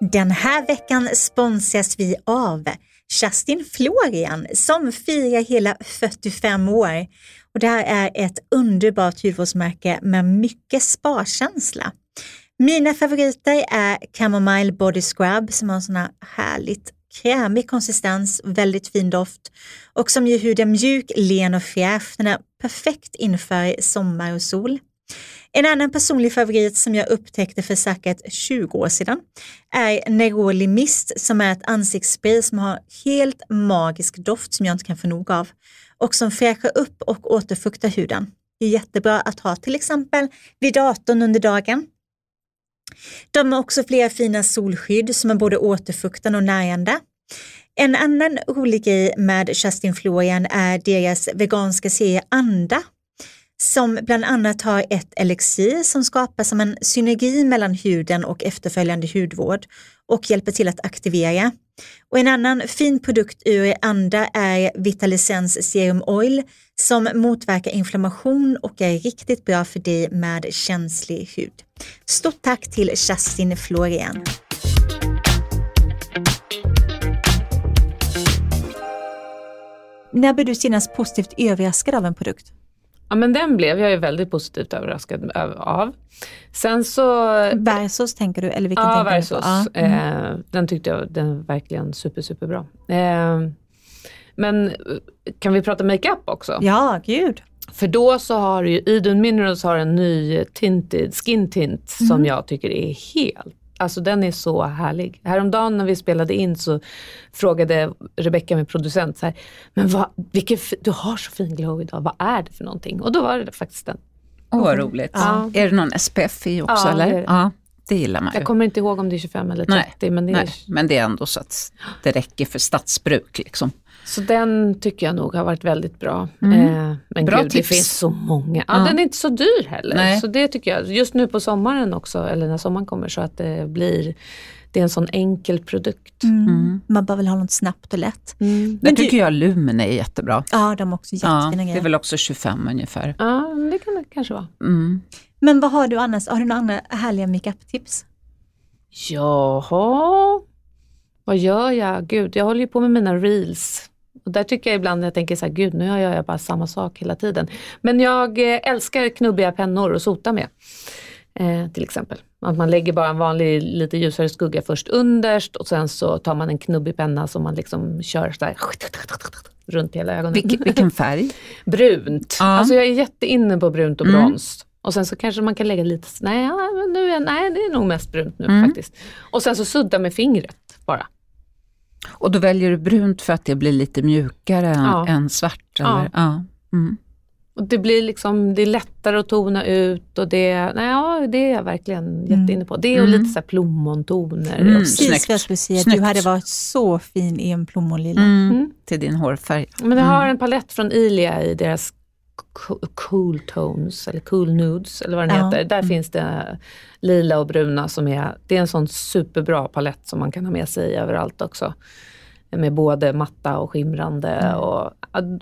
Den här veckan sponsras vi av Justin Florian som firar hela 45 år. Och det här är ett underbart hudvårdsmärke med mycket sparkänsla. Mina favoriter är Chamomile Body Scrub som har en sån här härligt krämig konsistens, väldigt fin doft och som gör huden mjuk, len och fräsch. Den är perfekt inför sommar och sol. En annan personlig favorit som jag upptäckte för säkert 20 år sedan är Neroli Mist som är ett ansiktsspray som har helt magisk doft som jag inte kan få nog av och som fräschar upp och återfuktar huden. Det är jättebra att ha till exempel vid datorn under dagen. De har också flera fina solskydd som är både återfuktande och närande. En annan rolig grej med Justin Florian är deras veganska serie Anda som bland annat har ett elixir som skapar som en synergi mellan huden och efterföljande hudvård och hjälper till att aktivera. Och en annan fin produkt ur Anda är Vitalisens Serum Oil som motverkar inflammation och är riktigt bra för dig med känslig hud. Stort tack till Justin Florian. När blev du senast positivt överraskad av en produkt? Ja men den blev jag ju väldigt positivt överraskad över- av. Sen så, Versus tänker du? Eller vilken ja tänker Versus, Du? Ja. Mm. eh, den tyckte jag den verkligen super superbra. Eh, men eh, kan vi prata makeup också? ja, gud. För då så har ju Idun Minerals har en ny tinted skin tint som Mm. jag tycker är helt Alltså den är så härlig. Häromdagen när vi spelade in så frågade Rebecca, min producent, så här, men vad, vilken, du har så fin glow idag, vad är det för någonting? Och då var det faktiskt den. Åh vad roligt. Ja. Är det någon SPF i också Ja, eller? det. Ja, det gillar man ju. Jag kommer inte ihåg om det är 25 eller 30, Nej, men det är, Nej, men det är ändå så att det räcker för stadsbruk. Liksom. Så den tycker jag nog har varit väldigt bra. Mm. Eh, men Bra gud, tips. det finns så många. Ja, Ja. Den är inte så dyr heller. Nej. Så det tycker jag, just nu på sommaren också, eller när sommaren kommer, så att det blir, det är en sån enkel produkt. Mm. Mm. Man bara vill ha något snabbt och lätt. Mm. Där Men du- tycker jag Lumen är jättebra. Ja, de är också Ja, jättefina det är grejer. väl också 25 ungefär. Ja, det kan det kanske vara. Mm. Men vad har du annars? Har du några andra härliga makeup-tips? Jaha, vad gör jag? Gud, jag håller ju på med mina reels. Och där tycker jag ibland, jag tänker så här, gud nu gör jag bara samma sak hela tiden. Men jag eh, älskar knubbiga pennor att sota med. Eh, till exempel. Att man lägger bara en vanlig lite ljusare skugga först underst och sen så tar man en knubbig penna som man liksom kör så där, *laughs* runt hela ögonen. Vilken, vilken färg? *laughs* Brunt. Ja. Alltså jag är jätteinne på brunt och Mm. brons. Och sen så kanske man kan lägga lite, nej, nu är, nej det är nog mest brunt nu Mm. faktiskt. Och sen så sudda med fingret bara. Och då väljer du brunt för att det blir lite mjukare Ja. än svart? Ja. Eller? Ja. Mm. Och det blir liksom, det är lättare att tona ut och det, nej, ja, det är jag verkligen jätteinne på. Det och Mm. lite så här plommontoner. Mm. Precis vad jag skulle säga, Snyggt. du hade varit så fin i en plommonlila. Mm. Mm. Till din hårfärg. men jag har en palett från Ilia i deras cool tones, eller cool nudes, eller vad den Ja. heter. Där Mm. finns det lila och bruna som är, det är en sån superbra palett som man kan ha med sig överallt också. Med både matta och skimrande och,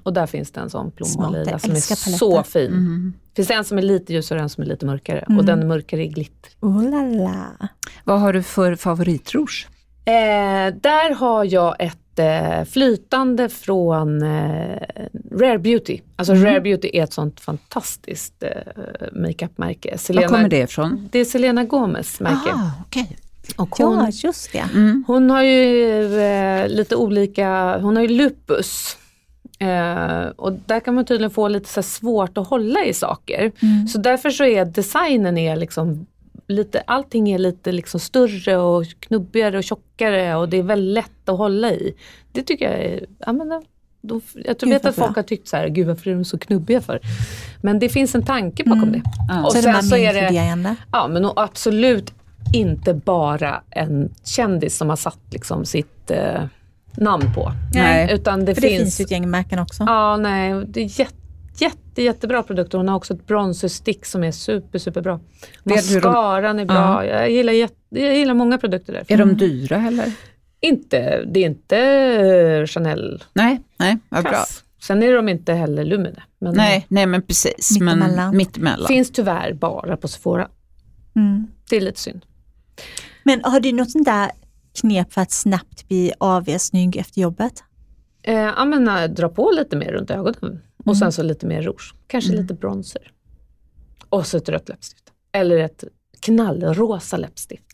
och där finns det en sån Mm. Plommonlila som är älskar så paletter. fin. Mm. Finns det en som är lite ljusare och en som är lite mörkare och Mm. den är mörkare i glitter. Oh la la. Vad har du för favoritrouge? Eh, där har jag ett flytande från eh, Rare Beauty. Alltså Mm. Rare Beauty är ett sånt fantastiskt eh, makeupmärke. Var Selena, kommer det ifrån? det är Selena Gomez märke. Ah, okej. Och hon, Ja, just det. Mm. hon har ju eh, lite olika, hon har ju lupus. Och där kan man tydligen få lite så svårt att hålla i saker. Mm. Så därför så är designen är liksom lite, allting är lite liksom större och knubbigare och tjockare och det är väldigt lätt att hålla i. Det tycker jag är, ja, men, då, jag tror vet att folk har tyckt så här, gud varför är de så knubbiga för? Men det finns en tanke bakom Mm. det. Ja. Och så är sen så är det, ja men absolut inte bara en kändis som har satt liksom sitt eh, namn på. Nej. Utan det För det finns, finns ju ett gäng märken också. Ja, nej, det är jätte, jätte, jättebra produkter. Hon har också ett bronzerstick som är super, superbra. Mascaran är bra. Jag, gillar, jätte, jag gillar många produkter där. Är de dyra eller? Inte, det är inte eh, Chanel Nej, nej, vad bra. Sen är de inte heller Lumine. Men Nej, nej men precis. Mittemellan. Men mittemellan. finns tyvärr bara på Sephora. Mm. Det är lite synd. Men har du något sånt där knep för att snabbt bli AV snygg efter jobbet? Eh, ja, men, eh, dra på lite mer runt ögonen och sen så lite mer rouge. Kanske lite bronzer. Och så ett rött läppstift. Eller ett knallrosa läppstift.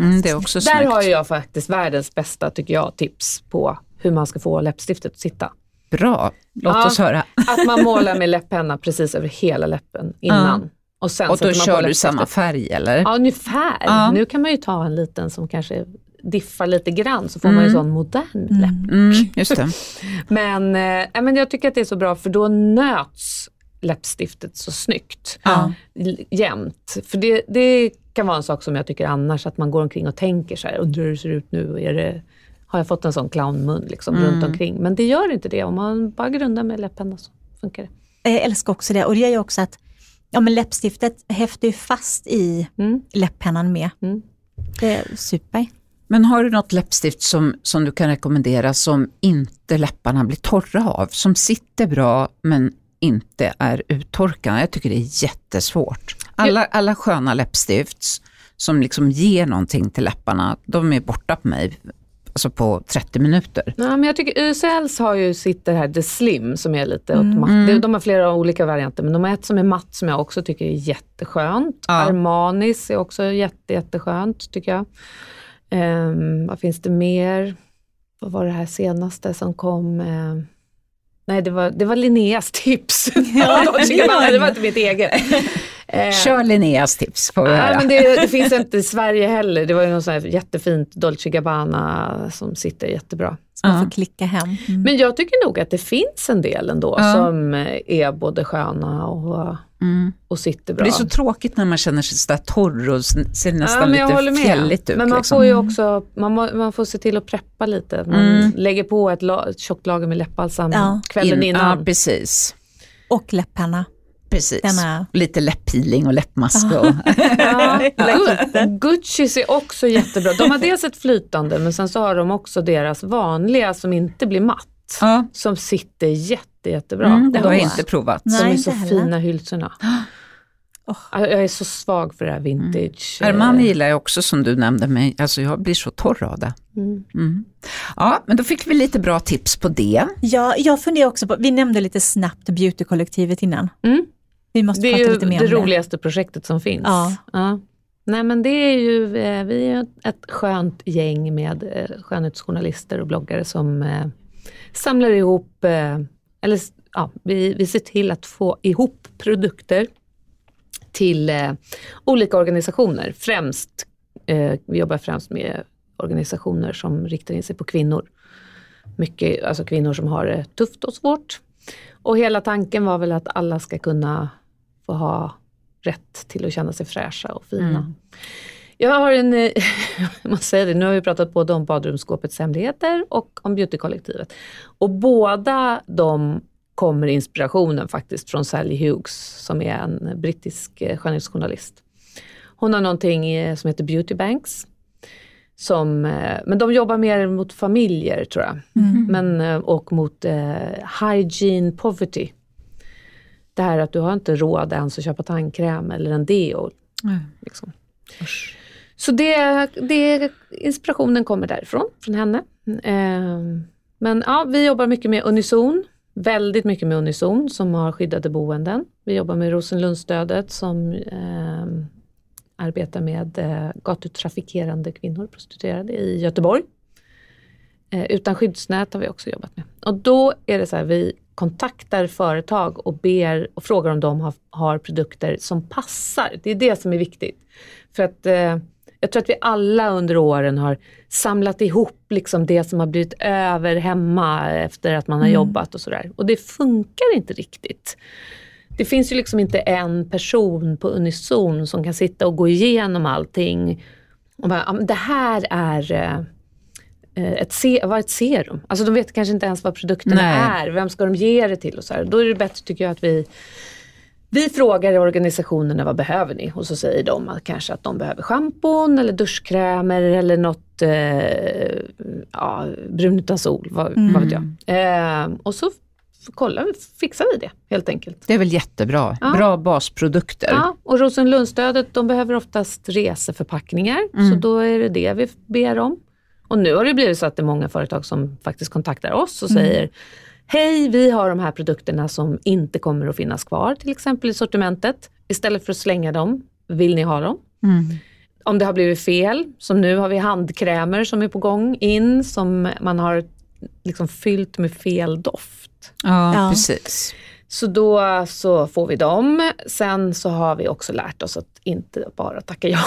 Mm, det är också Där snyggt. har jag faktiskt världens bästa, tycker jag, tips på hur man ska få läppstiftet att sitta. Bra, låt Ja. oss höra. Att man *laughs* målar med läpppenna precis över hela läppen innan. Och, sen Och då man kör du samma färg eller? Ja, ungefär. Ja. Nu kan man ju ta en liten som kanske diffar lite grann så får man ju Mm. sån modern läpp. Mm, just det. *laughs* Men, eh, men jag tycker att det är så bra för då nöts läppstiftet så snyggt. Ja. Jämt. För det, det kan vara en sak som jag tycker annars, att man går omkring och tänker så här, undrar hur det ser ut nu, är det, har jag fått en sån clownmun liksom, Mm. runt omkring? Men det gör inte det, om man bara grundar med läpparna så funkar det. Jag älskar också det och det gör ju också att ja, men läppstiftet häftar ju fast i Mm. läpppennan med. Mm. Det är super. Men har du något läppstift som, som du kan rekommendera som inte läpparna blir torra av? Som sitter bra men inte är uttorkande? Jag tycker det är jättesvårt. Alla, alla sköna läppstift som liksom ger någonting till läpparna, de är borta på mig alltså på 30 minuter. Ja, men jag tycker YSLs har ju sitt det här The Slim som är lite åt Mm. matt. Mm. De har flera olika varianter men de har ett som är matt som jag också tycker är jätteskönt. Ja. Armanis är också jätte, jätteskönt tycker jag. Ehm, vad finns det mer? Vad var det här senaste som kom? Ehm, nej, det var, det var Linneas tips. *laughs* Ja, det var inte mitt eget. *laughs* Eh, Kör Linneas tips får vi höra. men det, det finns inte i Sverige heller. Det var ju något sånt här jättefint Dolce Gabbana som sitter jättebra. Så man får klicka hem. Mm. Men jag tycker nog att det finns en del ändå Ja. som är både sköna och, Mm. och sitter Det bra. är så tråkigt när man känner sig sådär torr och ser nästan håller lite med. fjälligt ut. Men man liksom. får ju också, man, må, man får se till att preppa lite. Man Mm. lägger på ett, la, ett tjockt lager med läppbalsam Ja. kvällen In- innan. Ja, precis. Och läppenna. precis. Den är... Lite läpppeeling och läppmask. Och, *laughs* Ja, Gu- Guccis är också jättebra. De har dels ett flytande men sen så har de också deras vanliga som inte blir matt. Ja, Som sitter jätte, jättebra. mm, det har de, jag inte provat. De är så fina hylsorna. Alltså, Jag är så svag för det här vintage. eh, Armani gillar jag också som du nämnde, men alltså jag blir så torr av det. Mm. Mm. Ja, men då fick vi lite bra tips på det. Ja, jag funderar också på, vi nämnde lite snabbt beautykollektivet innan. Mm. Vi måste Det är prata ju lite mer det om det. roligaste projektet som finns. Ja. Nej men det är ju, eh, vi är ett skönt gäng med eh, skönhetsjournalister och bloggare som samlar ihop, eh, eller ja, vi, vi ser till att få ihop produkter till eh, olika organisationer. Främst, eh, vi jobbar främst med organisationer som riktar in sig på kvinnor. Mycket, alltså kvinnor som har det tufft och svårt. Och hela tanken var väl att alla ska kunna få ha rätt till att känna sig fräscha och fina. Mm. Jag har en, jag måste säga det, nu har vi pratat både om badrumsskåpets hemligheter och om beautykollektivet. Och båda de kommer inspirationen faktiskt från Sally Hughes som är en brittisk eh, skönhetsjournalist. Hon har någonting eh, som heter Beauty Banks. Som, eh, men de jobbar mer mot familjer tror jag. Mm. Men, eh, och mot eh, hygiene poverty. Det här att du har inte råd ens att köpa tandkräm eller en deo. Liksom. Så det, det, inspirationen kommer därifrån, från henne. Eh, men ja, vi jobbar mycket med Unison. Väldigt mycket med Unison som har skyddade boenden. Vi jobbar med Rosenlundsstödet som eh, arbetar med eh, gatutrafikerande kvinnor, prostituerade i Göteborg. Eh, utan skyddsnät har vi också jobbat med. Och då är det så här, vi kontaktar företag och ber och frågar om de har, har produkter som passar. Det är det som är viktigt. För att eh, jag tror att vi alla under åren har samlat ihop liksom det som har blivit över hemma efter att man har jobbat och sådär. Och det funkar inte riktigt. Det finns ju liksom inte en person på Unison som kan sitta och gå igenom allting. Och bara, "Ja, men det här är eh, ett, vad ett serum? Alltså de vet kanske inte ens vad produkterna Nej. är. Vem ska de ge det till? Och så här. Då är det bättre tycker jag att vi vi frågar organisationerna vad behöver ni? Och så säger de att kanske att de behöver schampon eller duschkrämer eller något eh, ja, brun utan sol, vad, vad vet jag. Eh, och så kollar fixar vi det helt enkelt. Det är väl jättebra. Ja. Bra basprodukter. Ja, och Rosenlundsstödet de behöver oftast reseförpackningar, så då är det det vi ber om. Och nu har det blivit så att det är många företag som faktiskt kontaktar oss och säger Hej, vi har de här produkterna som inte kommer att finnas kvar till exempel i sortimentet. Istället för att slänga dem, vill ni ha dem? Mm. Om det har blivit fel, som nu har vi handkrämer som är på gång in som man har liksom fyllt med fel doft. Ja, Ja. precis. Så då så får vi dem. Sen så har vi också lärt oss att inte bara tacka ja.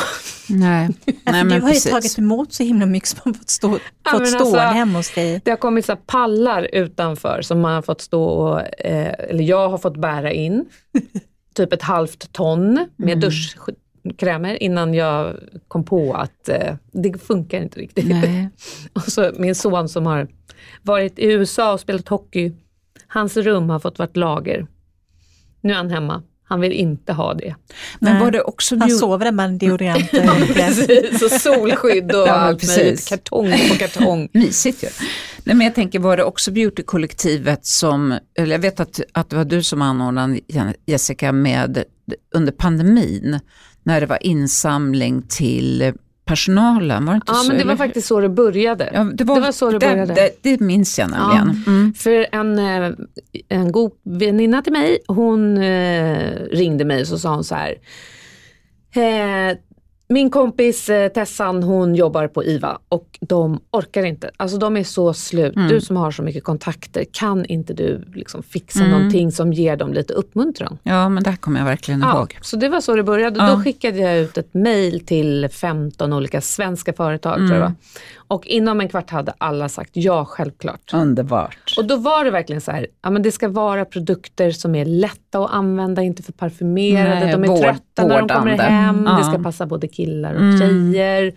Nej, *laughs* Nej Alltså, men du har ju precis. tagit emot så himla mycket som har fått stå, Ja, fått stående alltså- hemma hos dig. Det har kommit så här pallar utanför som man har fått stå och, eh, eller jag har fått bära in. *laughs* typ ett halvt ton med duschkrämer innan jag kom på att eh, det funkar inte riktigt. Nej. *laughs* Och så min son som har varit i USA och spelat hockey, hans rum har fått varit lager. Nu är han hemma. Han vill inte ha det. Men Nej. var det också Han sover där med en deodorant. *laughs* Precis, och solskydd och Ja, allt precis. möjligt. Kartong på kartong. *laughs* Mysigt ju. Nej, men jag tänker, var det också beautykollektivet som, eller jag vet att, att det var du som anordnade Jessica med under pandemin, när det var insamling till personalen, var det inte Ja, så? men det var eller? faktiskt så det började. Ja, det, var, det var så det började. Det, det minns jag nämligen. Mm. För en, eh, en god väninna till mig, hon eh, ringde mig och så sa hon så här. Eh, min kompis eh, Tessan, hon jobbar på IVA och de orkar inte. Alltså de är så slut. Mm. Du som har så mycket kontakter, kan inte du liksom fixa Mm. någonting som ger dem lite uppmuntran? Ja, men det kommer jag verkligen Ja, ihåg. så det var så det började. Ja. Då skickade jag ut ett mail till 15 olika svenska företag tror jag var. Och inom en kvart hade alla sagt ja, självklart. Underbart. Och då var det verkligen så här, ja men det ska vara produkter som är lätta att använda, inte för parfymerade, Nej, de är vård- trötta när de kommer hem, Mm. det ska passa både killar och Mm. tjejer.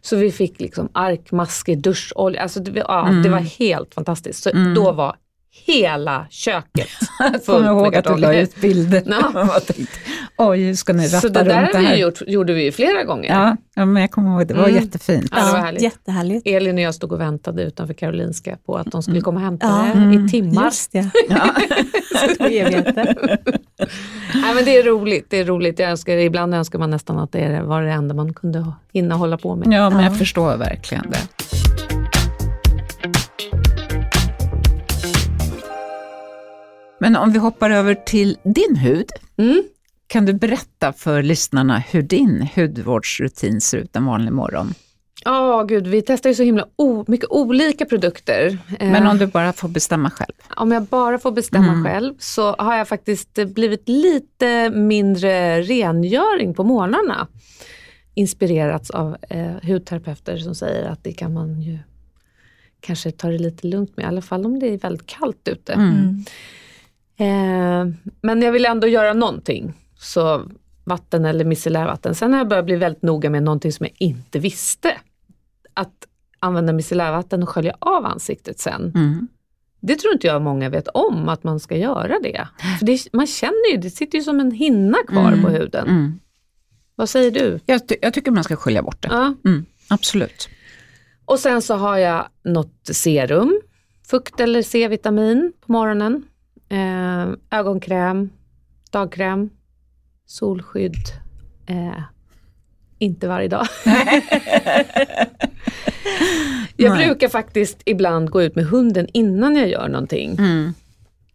Så vi fick liksom arkmasker, duscholja, alltså det, ja, det var helt fantastiskt. Så Mm. då var hela köket *laughs* Jag kommer ihåg att du la ut bilder. Ja. *laughs* Jag tänkte, Oj, hur ska ni Så ratta det där runt det har vi här? gjort, gjorde vi ju flera gånger. Ja, ja, men jag kommer ihåg, det var Mm. jättefint. Ja, det var härligt. Jättehärligt. Elin och jag stod och väntade utanför Karolinska på att de skulle komma och hämta Ja. det Mm. i timmar. Just det. *laughs* Ja. Nej, men det är roligt. Det är roligt. Jag önskar, ibland önskar man nästan att det var det enda man kunde hinna hålla på med. ja, men jag Ja. förstår verkligen det. Men om vi hoppar över till din hud. Mm. Kan du berätta för lyssnarna hur din hudvårdsrutin ser ut en vanlig morgon? Ja, gud, vi testar ju så himla o- mycket olika produkter. Eh, Men om du bara får bestämma själv. om jag bara får bestämma Mm. själv så har jag faktiskt blivit lite mindre rengöring på morgnarna. Inspirerats av eh, hudterapeuter som säger att det kan man ju kanske ta det lite lugnt med, i alla fall om det är väldigt kallt ute. Mm. Eh, men jag vill ändå göra någonting. Så vatten eller micellärvatten. Sen har jag börjat bli väldigt noga med någonting som jag inte visste. Att använda micellärvatten och skölja av ansiktet sen. Mm. Det tror inte jag många vet om att man ska göra det. För det man känner ju, det sitter ju som en hinna kvar Mm. på huden. Mm. Vad säger du? Jag, ty- jag tycker man ska skölja bort det. Ja. Mm. Absolut. Och sen så har jag något serum, fukt eller C-vitamin på morgonen. Eh, ögonkräm, dagkräm, solskydd. Eh, inte varje dag. *laughs* jag Nej. brukar faktiskt ibland gå ut med hunden innan jag gör någonting. Mm.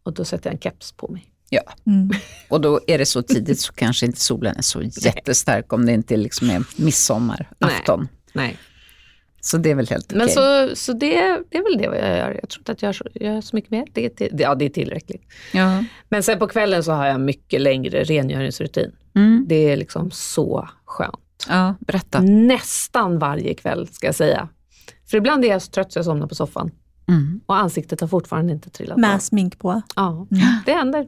Och då sätter jag en keps på mig. Ja, Mm. och då är det så tidigt så kanske inte solen är så jättestark om det inte liksom är midsommarafton. Nej. Så det är väl helt Men okej. så, så det, det är väl det jag gör. Jag tror inte att jag gör så, jag gör så mycket mer. Det är, till, ja, det är tillräckligt. Ja. Men sen på kvällen så har jag mycket längre rengöringsrutin. Mm. Det är liksom så skönt. ja, berätta. Nästan varje kväll ska jag säga. För ibland är jag så trött så jag somnar på soffan. Mm. Och ansiktet har fortfarande inte trillat av. Med smink på. Ja, Mm. det händer.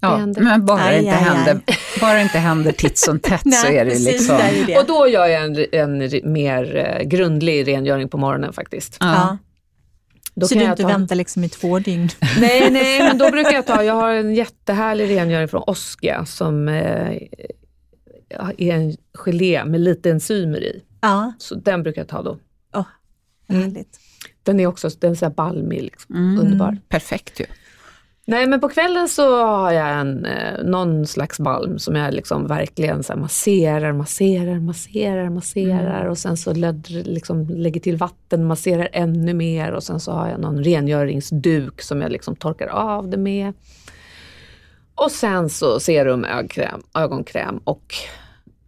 Ja, händer. men bara Aj, inte aj, aj. händer, *laughs* bara inte händer titt som tätt så är det precis, liksom. det är det. Och då gör jag en, en mer eh, grundlig rengöring på morgonen faktiskt. Ja. Då Så kan du jag inte ta- väntar liksom i två dygn? *laughs* Nej, nej, men då brukar jag ta, jag har en jättehärlig rengöring från Oskia som eh, är en gelé med lite enzymer i. Ja, Så den brukar jag ta då. vad härligt. Den är också den är så här balmig, liksom. Mm. underbar. Perfekt ju. Nej men på kvällen så har jag en, eh, någon slags balm som jag liksom verkligen så här masserar, masserar, masserar, masserar och sen så löd, liksom lägger till vatten, masserar ännu mer och sen så har jag någon rengöringsduk som jag liksom torkar av det med. Och sen så serum, ögonkräm, ögonkräm och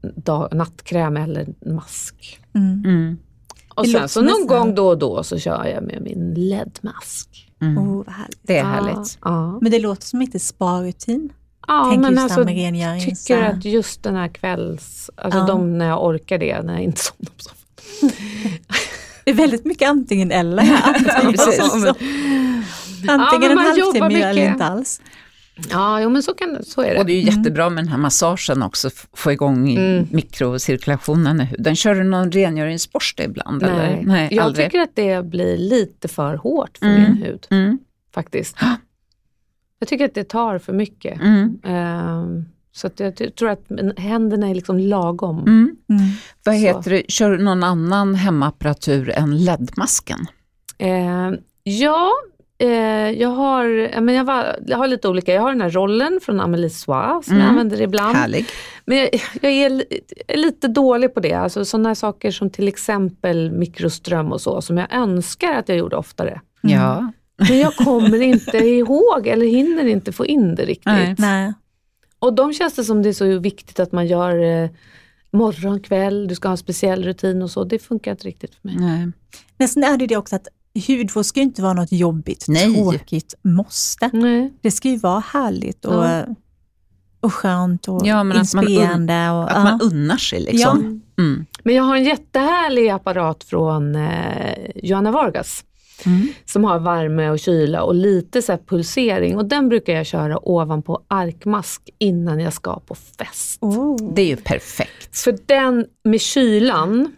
dag, nattkräm eller mask. Mm. Mm. Och sen så någon gång då och då så kör jag med min LED-mask. Mm. Oh, vad härligt. Det är Ja, härligt. Ja. Men det låter som lite sparutin. Ja, Tänk men just alltså, rengöring. tycker att just den här kvälls, alltså Ja. de när jag orkar det, när jag inte somnar på soffan. *laughs* Det är väldigt mycket antingen eller. Antingen. *laughs* Ja, antingen men en halvtimme eller inte alls. Ja, jo, men så, kan, så är det. Och det är ju jättebra med den här massagen också, få igång Mm. mikrocirkulationen i huden. Kör du någon rengöringsborste ibland? Eller? Nej. Nej jag aldrig. tycker att det blir lite för hårt för Mm. min hud Mm. faktiskt. *gasps* Jag tycker att det tar för mycket. Mm. Ehm, så att jag tror att händerna är liksom lagom. Mm. Mm. Vad Så. heter det, kör du någon annan hemmaapparatur än LED-masken? Eh, ja, eh, jag, har, men jag, var, jag har lite olika. Jag har den här rollen från Amélie Soie som Mm. jag använder ibland. Härlig. Men jag, jag är, är lite dålig på det. Alltså sådana saker som till exempel mikroström och så, som jag önskar att jag gjorde oftare. Ja. Men jag kommer inte *laughs* ihåg eller hinner inte få in det riktigt. Nej. Nej. Och de känns det som det är så viktigt att man gör eh, morgon, kväll, du ska ha en speciell rutin och så. Det funkar inte riktigt för mig. Nej. Men sen är det det också att hudvård ska ju inte vara något jobbigt, Nej. tråkigt måste. Nej. Det ska ju vara härligt och, Ja. och skönt och Ja, men att man un- inspirerande. och, Att man unnar sig liksom. Mm. Men jag har en jättehärlig apparat från eh, Johanna Vargas. Mm. som har värme och kyla och lite så här pulsering. Och den brukar jag köra ovanpå arkmask innan jag ska på fest. Oh. Det är ju perfekt. För den med kylan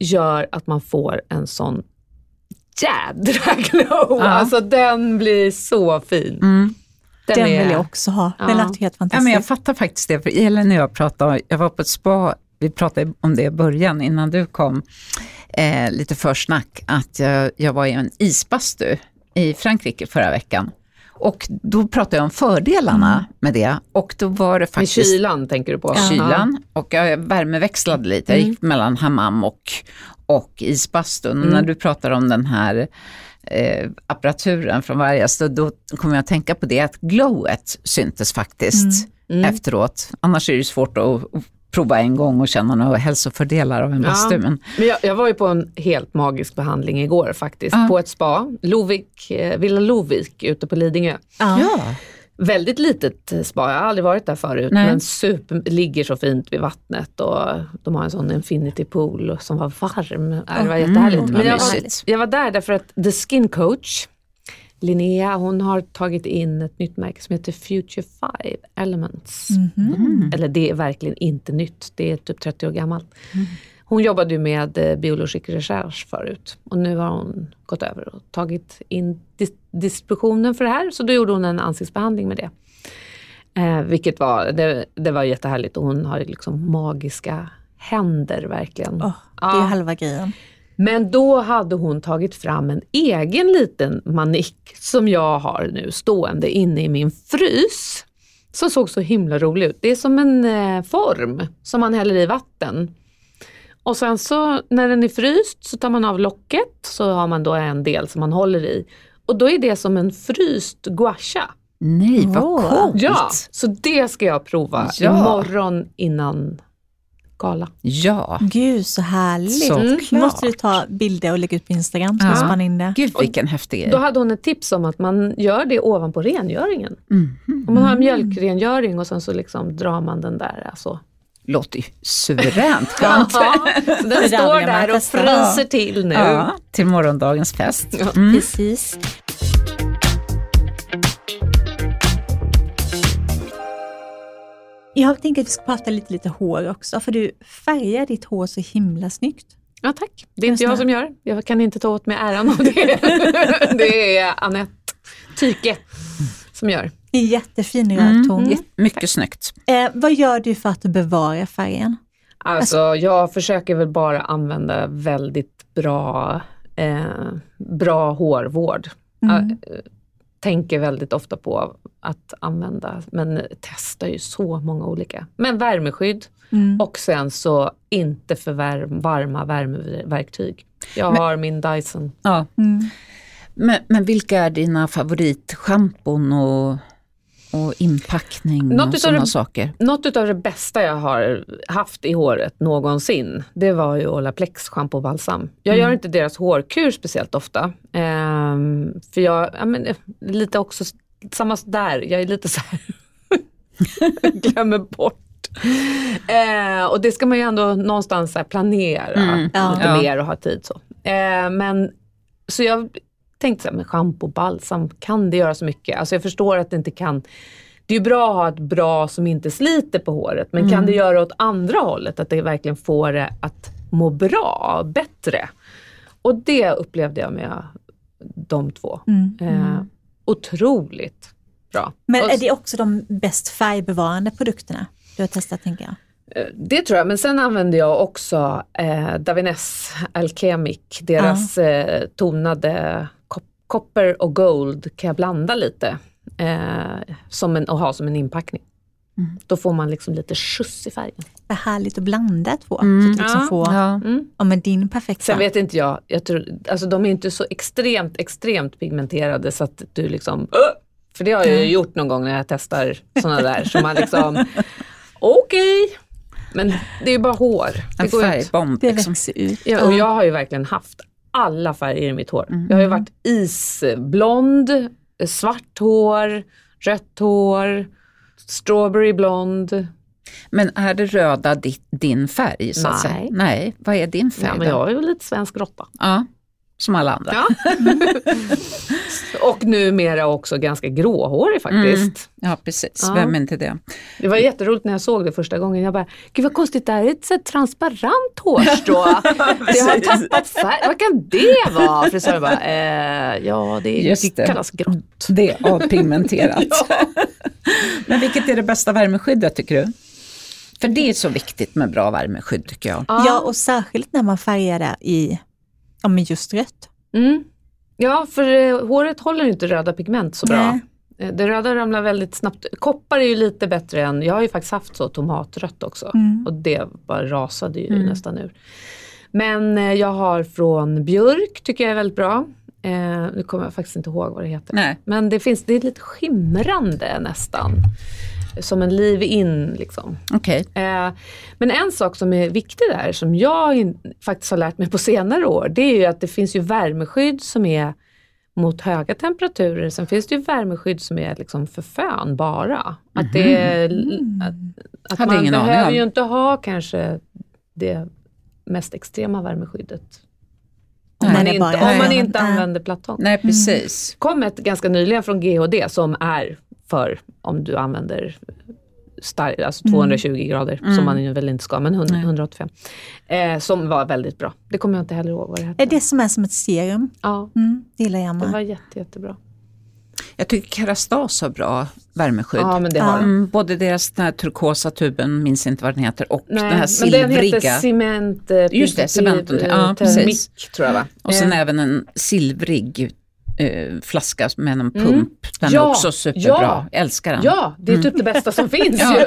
gör att man får en sån jädra *laughs* glow! Ja. Alltså den blir så fin. Mm. Den är- vill jag också ha. Ja. Det låter helt Ja, fantastiskt. men jag fattar faktiskt det, för Elin och jag pratade, jag var på ett spa, vi pratade om det i början innan du kom, eh, lite försnack, att jag, jag var i en isbastu i Frankrike förra veckan. Och då pratade jag om fördelarna med det och då var det Med faktiskt kylan tänker du på? kylan och jag värmeväxlade lite. Jag gick mellan hammam och, och isbastun. Och när du pratar om den här eh, apparaturen från Vargas, då, då kommer jag att tänka på det att glowet syntes faktiskt efteråt. Annars är det svårt att, att prova en gång och känna några hälsofördelar av en bastu. Men, Men jag, jag var ju på en helt magisk behandling igår faktiskt, Ja. på ett spa. Lovik, eh, Villa Lovik ute på Lidingö. ja. ja. Väldigt litet spa, jag har aldrig varit där förut, Nej. men super, ligger så fint vid vattnet och de har en sån infinity pool som var varm. Det var jättehärligt. Mm, men jag var, jag var där därför att The Skin Coach, Linnea, hon har tagit in ett nytt märke som heter Future Five Elements. Mm. Eller det är verkligen inte nytt, det är typ 30 år gammalt. Hon jobbade ju med eh, biologisk recherche förut och nu har hon gått över och tagit in dis- distributionen för det här. Så då gjorde hon en ansiktsbehandling med det. Eh, vilket var, det, det var jättehärligt och hon har liksom magiska händer verkligen. Åh, det är Ja. halva grejen. Men då hade hon tagit fram en egen liten manik som jag har nu stående inne i min frys. Som såg så himla rolig ut. Det är som en eh, form som man häller i vatten. Och sen så när den är fryst så tar man av locket så har man då en del som man håller i. Och då är det som en fryst gua sha. Nej, vad coolt! Ja, så det ska jag prova Ja. imorgon innan gala. Ja, Gud så härligt. Såklart. Nu måste du ta bilder och lägga ut på Instagram så Ja. jag spana in det. gud vilken häftig Då grej. hade hon ett tips om att man gör det ovanpå rengöringen. Mm. Om man har en mjölkrengöring och sen så liksom drar man den där. Alltså. Låter ju suveränt Ja, skönt. *laughs* så den står där och fryser till nu. Ja, till morgondagens fest. Ja. Mm. Precis. Jag tänkte att vi ska prata lite, lite hår också, för du färgar ditt hår så himla snyggt. Ja, tack. Det är inte jag som gör. Jag kan inte ta åt mig äran av det. *laughs* det är Anette Tyke som gör. Jättefin röd ton. Mm. Mycket snyggt. Eh, vad gör du för att bevara färgen? Alltså, jag försöker väl bara använda väldigt bra, eh, bra hårvård. Mm. Jag, tänker väldigt ofta på att använda, men testar ju så många olika. Men värmeskydd Mm. och sen så inte för värm, varma värmeverktyg. Jag Men- har min Dyson. Ja. Mm. Men, men vilka är dina favoritschampon och, och inpackning Något och sådana saker? Något av det bästa jag har haft i håret någonsin, det var ju Olaplex schampo och balsam. Jag Mm. gör inte deras hårkur speciellt ofta. ehm, för jag, ja, men, eh, lite också, samma där, jag är lite så här, *laughs* glömmer bort. Eh, och det ska man ju ändå någonstans planera Mm. Lite Ja. mer och ha tid så. Eh, men, så jag tänkte så här, med schampo balsam, kan det göra så mycket? Alltså jag förstår att det inte kan det är ju bra att ha ett bra som inte sliter på håret, men Mm. kan det göra åt andra hållet? Att det verkligen får det att må bra, bättre. Och det upplevde jag med de två. Mm. Eh, otroligt bra. Men är det också de bäst färgbevarande produkterna du har testat tänker jag? Eh, Det tror jag, men sen använder jag också eh, Davines Alchemic, deras eh, tonade copper och gold kan jag blanda lite eh, som en, och ha som en inpackning. Mm. Då får man liksom lite skjuts i färgen. Vad härligt att blanda två. Mm. Så att du liksom Ja. får Ja. Mm. ja, men din perfekta. Sen vet inte jag, jag tror, alltså de är inte så extremt, extremt pigmenterade så att du liksom, för det har jag ju Mm. gjort någon gång när jag testar sådana där. så man liksom, *laughs* okej, men det är ju bara hår. En Det går ut. färgbomb. det Liksom. växer ut. Ja, och jag har ju verkligen haft alla färger i mitt hår. Mm. Jag har ju varit isblond, svart hår, rött hår, strawberry blond. Men är det röda di, din färg? Så att Nej. säga? Nej. Vad är din färg Ja, men jag är ju lite svensk råtta. Ja. Som alla andra. Ja. *laughs* och numera också ganska gråhårig faktiskt. Mm. Ja, precis. Ja. Vem är inte det? Det var jätteroligt när jag såg det första gången. Jag bara, gud vad konstigt, det här är ett så transparent hårstrå. *laughs* det har tappat färg. Vad kan det vara? Frisören bara, eh, ja det, Just det det. kallas grått. Det är avpigmenterat. *laughs* Men vilket är det bästa värmeskyddet tycker du? För det är så viktigt med bra värmeskydd tycker jag. Ja, och särskilt när man färgar det i ja, men just rött. Mm. Ja, för eh, håret håller inte röda pigment så bra. Nej. Eh, Det röda ramlar väldigt snabbt. Koppar är ju lite bättre än, jag har ju faktiskt haft så tomatrött också. Mm. Och det bara rasade ju Mm. nästan ur. Men eh, jag har från björk, tycker jag är väldigt bra. Eh, nu kommer jag faktiskt inte ihåg vad det heter. Nej. Men det finns, det är lite skimrande nästan. Som en leave-in liksom. Okej. Eh, men en sak som är viktig där, som jag in, faktiskt har lärt mig på senare år, det är ju att det finns ju värmeskydd som är mot höga temperaturer. Sen finns det ju värmeskydd som är liksom för fön bara. Att, det är, att, att Hade man aning behöver om. ju inte ha kanske det mest extrema värmeskyddet. Om man inte, bara- om man inte använder plattång. Nej, precis. kom ett ganska nyligen från GHD som är för om du använder stark, alltså 220 grader, som man ju väl inte ska, men 100, Nej. 185. Eh, som var väldigt bra. Det kommer jag inte heller ihåg vad det hette. Är det som är som ett serum? Ja, Mm, det gillar jag det var med. jätte, jättebra. Jag tycker Kerastas har bra värmeskydd. Ja, men det har. Mm, både deras den här turkosa tuben, minns inte vad den heter, och Nej, den här men den silvriga. heter cement, eh, Just det, cement, ja, precis. Tror jag va? Och sen Eh, även en silvrig eh, flaska med en pump. Den Mm. Ja, är också superbra. ja. Älskar den. Ja, det är typ det bästa som *laughs* finns Ja. ju.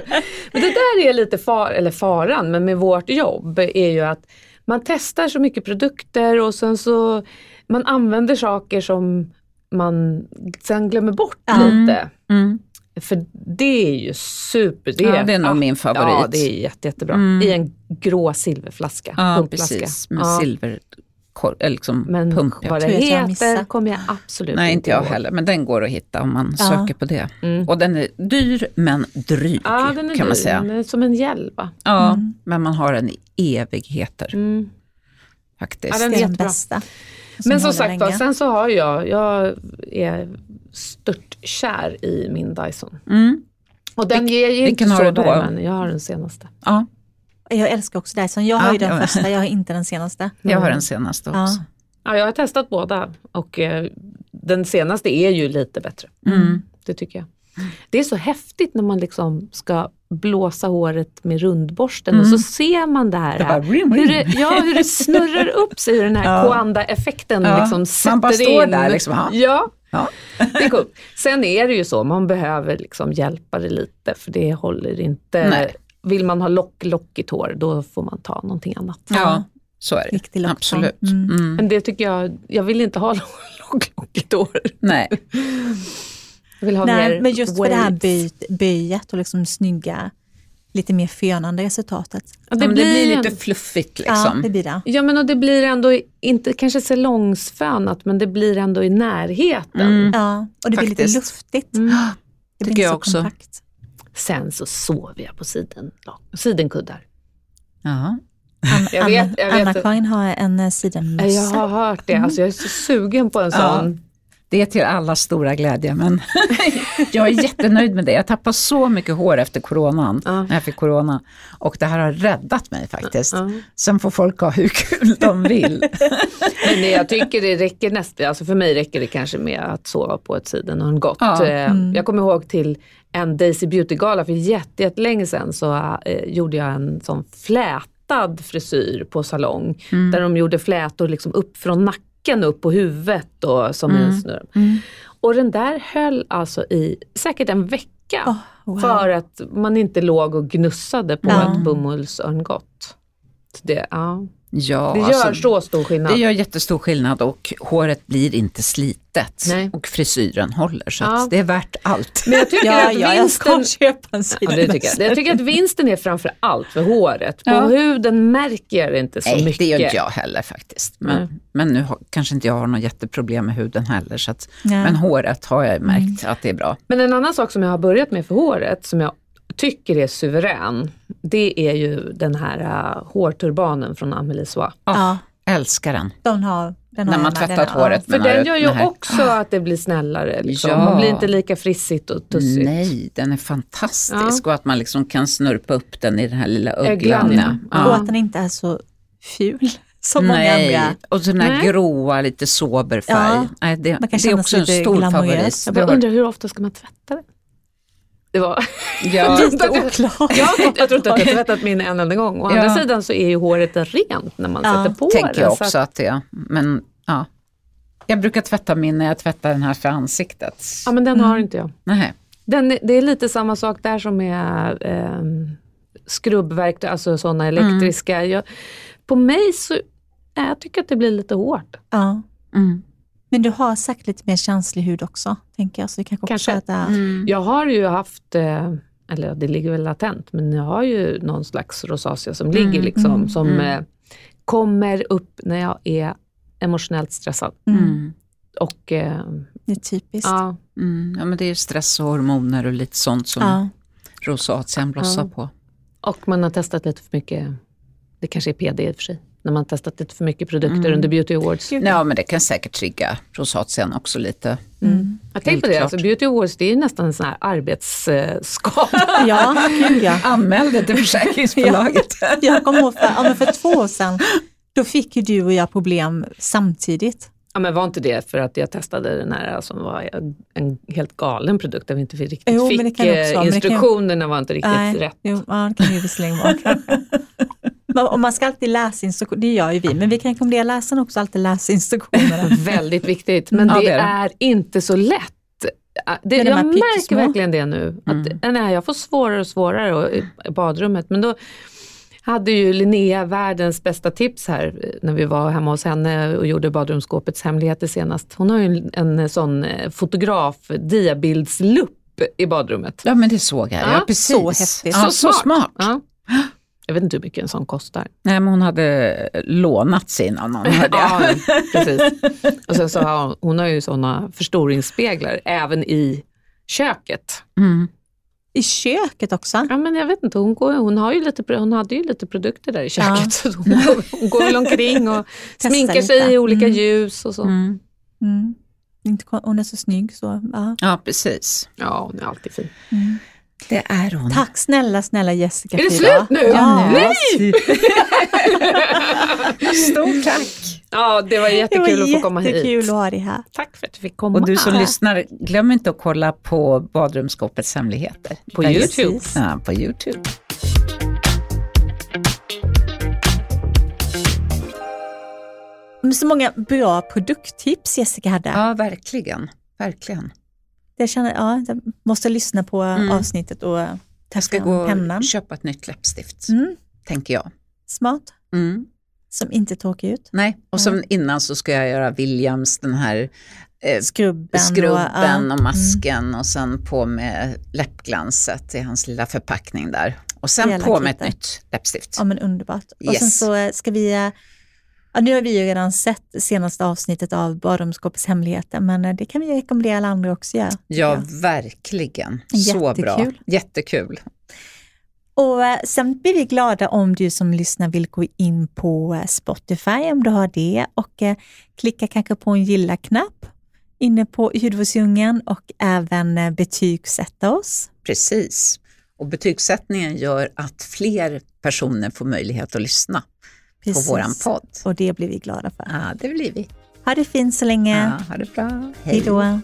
Men det där är lite far, eller faran, men med vårt jobb är ju att man testar så mycket produkter och sen så man använder saker som man sen glömmer bort Mm. lite. Mm. För det är ju super. Det Ja, det är nog min favorit. Ja, det är jätte, jättebra. Mm. I en grå silverflaska. Ja, precis. Med Ja. silver, liksom Men pump. ja. vad det heter kommer jag absolut Nej, inte jag ihåg. heller, men den går att hitta om man Ja. söker på det. Mm. Och den är dyr men dryg Ja, den är kan man dyr. säga. Den är som en hjälva. Ja, Mm. men man har den i evigheter Mm. faktiskt. Ja, den Det är den bästa. Men som sagt länge. sen så har jag, jag är störtkär i min Dyson. Mm. Och den Vilk- ger ju inte så då? värmen. Jag har den senaste. Ja, Jag älskar också Dyson. Jag har Ja, ju den första, jag har inte den senaste. jag har den senaste också. Ja, jag har testat båda och eh, den senaste är ju lite bättre. Mm. Det tycker jag. Det är så häftigt när man liksom ska blåsa håret med rundborsten och så ser man det här. Det bara rim, hur, rim. det, ja, hur det snurrar upp sig, hur den här Ja. Koanda-effekten Ja, liksom man sätter bara står in. där liksom, ja. Ja, Ja. *laughs* det är coolt. Sen är det ju så, man behöver liksom hjälpa det lite för det håller inte. Nej. Vill man ha lock, lockigt hår, då får man ta någonting annat. ja, så är det. Riktig. Absolut. Mm. Mm. Men det tycker jag, jag vill inte ha *laughs* lock, lockigt hår. Nej, Jag vill ha Nej, mer men just för det här waves. byt, byet och liksom snygga, lite mer fönande resultatet. Ja, det, blir, det blir en- lite fluffigt Ja, liksom. det blir det. Ja men och det blir ändå, inte kanske salongsfönat, men det blir ändå i närheten. Mm. Ja, och det blir lite Faktiskt. luftigt. Mm. Det Tycker blir jag så också. kompakt. Sen så sover jag på siden, sidenkuddar. Ja. Ann, Jag vet, Anna, jag vet. Anna-Karin har en eh, Jag sidenmössa. har hört det, alltså jag är så sugen på en Ja. Det är till alla stora glädje, men *laughs* jag är jättenöjd med det. Jag tappade så mycket hår efter coronan, Ja. när jag fick corona. Och det här har räddat mig faktiskt. Ja. Sen får folk ha hur kul de vill. *laughs* Men jag tycker det räcker nästan, alltså för mig räcker det kanske med att sova på ett sidenhörngott. Ja. Eh, Mm. Jag kommer ihåg till en Daisy Beauty-gala för jätte- jättelänge sedan så eh, gjorde jag en sån flätad frisyr på salong. Mm. Där de gjorde flätor liksom upp från nacken upp på huvudet och som en Mm. snurr. Mm. Och den där höll alltså i säkert en vecka. Åh, wow. För att man inte låg och gnussade på Ja. ett bomullsörngott. Det, ja. Ja, det gör alltså, så stor skillnad. det gör jättestor skillnad och håret blir inte slitet Nej. och frisyren håller. Så Ja. det är värt allt. Men jag tycker *laughs* Ja, att ja, jag vinsten... ska köpa en Ja, det tycker jag. jag tycker att vinsten är framför allt för håret. På Ja. huden märker jag det inte så Nej, mycket. det gör inte jag heller faktiskt. Men, Nej. men nu har, kanske inte jag har något jätteproblem med huden heller. Så att. Men håret har jag märkt att det är bra. Men en annan sak som jag har börjat med för håret, som jag tycker är suverän, det är ju den här uh, hårturbanen från Amelie Soie. Ja, älskar den. Den har, den När har man jag med, tvättat den, håret. För den gör ju Den också att det blir snällare. Liksom. Ja. Man blir inte lika frissigt och tussigt. Nej, den är fantastisk och att man liksom kan snurpa upp den i den här lilla Öglan, ja. Ja. Och Ja. att den inte är så ful *laughs* som Nej, andra. och så den här Nej. gråa, lite sober färg. Ja, Nej, det, man det är också en stor favorit. Jag undrar hur ofta ska man tvätta det? Det var... *laughs* Ja, Lite oklart. jag, jag tror inte att jag har *laughs* tvättat min en enda gång. Å andra Ja. sidan så är ju håret rent när man Ja, sätter på tänker det. jag så också att, det är. Men ja. Jag brukar tvätta min när jag tvättar den här för ansiktet. ja, men den har inte jag. Nej. Den, det är lite samma sak där som med eh, skrubbverktyg, alltså sådana elektriska. Jag, på mig så, nej, jag tycker att det blir lite hårt. Ja. Mm. Men du har säkert lite mer känslig hud också, tänker jag. Så det kanske också Kanske. är att det Mm. Jag har ju haft, eh, eller det ligger väl latent, men jag har ju någon slags rosacea som ligger liksom, Mm. som Mm. eh, kommer upp när jag är emotionellt stressad. Mm. Mm. Och eh, Det är typiskt. ja, Mm. Ja, men det är ju stress och hormoner och lite sånt som Ja. rosacean blossar Ja. på. och man har testat lite för mycket, det kanske är PD i och för sig, när man testat lite för mycket produkter Mm. under Beauty Awards. Ja, men det kan säkert trigga rosacean också lite. Mm. Jag tänker på det, alltså. Beauty Awards det är ju nästan en sån här arbetsskada. *laughs* Ja, gud ja. *laughs* Anmäl det till *laughs* försäkringsbolaget. Jag kommer ihåg för, ja, men för två år sedan, då fick ju du och jag problem samtidigt. Ja, men var inte det för att jag testade den här som var en helt galen produkt där vi inte riktigt Jo, fick eh, instruktionerna var inte riktigt Nej, rätt. Jo, ja, det kan ju visserligen vara Och man ska alltid läsa instruktioner, det gör ju vi, men vi kan rekommendera läsaren också alltid läsa instruktionerna. *laughs* Väldigt viktigt, men Ja, det, det är är det. inte så lätt. Det, de jag här märker pyttesmå. verkligen det nu. Att, Mm. nej, jag får svårare och svårare och, i badrummet. Men då hade ju Linnea världens bästa tips här eh, när vi var hemma hos henne och gjorde badrumsskåpets hemligheter senast. Hon har ju en, en sån eh, fotograf diabildslupp i badrummet. Ja, men det såg jag. Ja, Ja, precis. så häftigt. Ja, så smart. Ja. *gasps* *gasps* Jag vet inte hur mycket en sån kostar. Nej, men hon hade lånat sin av någon, hörde jag. *laughs* Ja, precis. Och sen så har hon, hon har ju såna förstoringsspeglar även i köket. Mm. I köket också. Ja, men jag vet inte, hon, går, hon, har ju lite, hon hade ju lite produkter där i köket. *laughs* Ja. Hon, går, hon går väl omkring och *laughs* sminkar lite. sig i olika Mm. ljus och så. Mm. Mm. Hon är så snygg så. Ja. Ja, precis. Ja, hon är alltid fin. Det är hon. Tack snälla, snälla Jessica. Är det slut nu? Ja. Nej! *laughs* Stort tack. Ja, det var Det jättekul var att få komma jättekul hit. att ha dig här. Tack för att du fick komma. Och du som Ja. lyssnar, glöm inte att kolla på badrumsskåpets hemligheter. På Där- YouTube. Ja, på YouTube. Så många bra produkttips Jessica hade. Ja, verkligen. Verkligen. Jag känner, ja, jag måste lyssna på Mm. avsnittet och Jag testa ska gå pennan. och köpa ett nytt läppstift, Mm. tänker jag. Smart, Mm. som inte torkar ut. Nej, och som innan så ska jag göra Williams, den här eh, Skrubben. skrubben ja. och masken och sen på med läppglanset i hans lilla förpackning där. Och sen Hela på med ett nytt läppstift. Ja men underbart. Och sen så ska vi, eh, ja, nu har vi ju redan sett senaste avsnittet av Badrumsskåpets hemligheter, men eh, det kan vi ju rekommendera alla andra också göra. Ja, verkligen. Så bra. Jättekul. Jättekul. Och eh, sen blir vi glada om du som lyssnar vill gå in på eh, Spotify om du har det och klicka kanske på en gilla-knapp inne på Hudvårdsdjungeln och även betygsätta oss. Precis. Och betygssättningen gör att fler personer får möjlighet att lyssna Precis. på våran podd. Och det blir vi glada för. Ja, det blir vi. Ha det fint så länge. Ja, ha det bra. Hej då.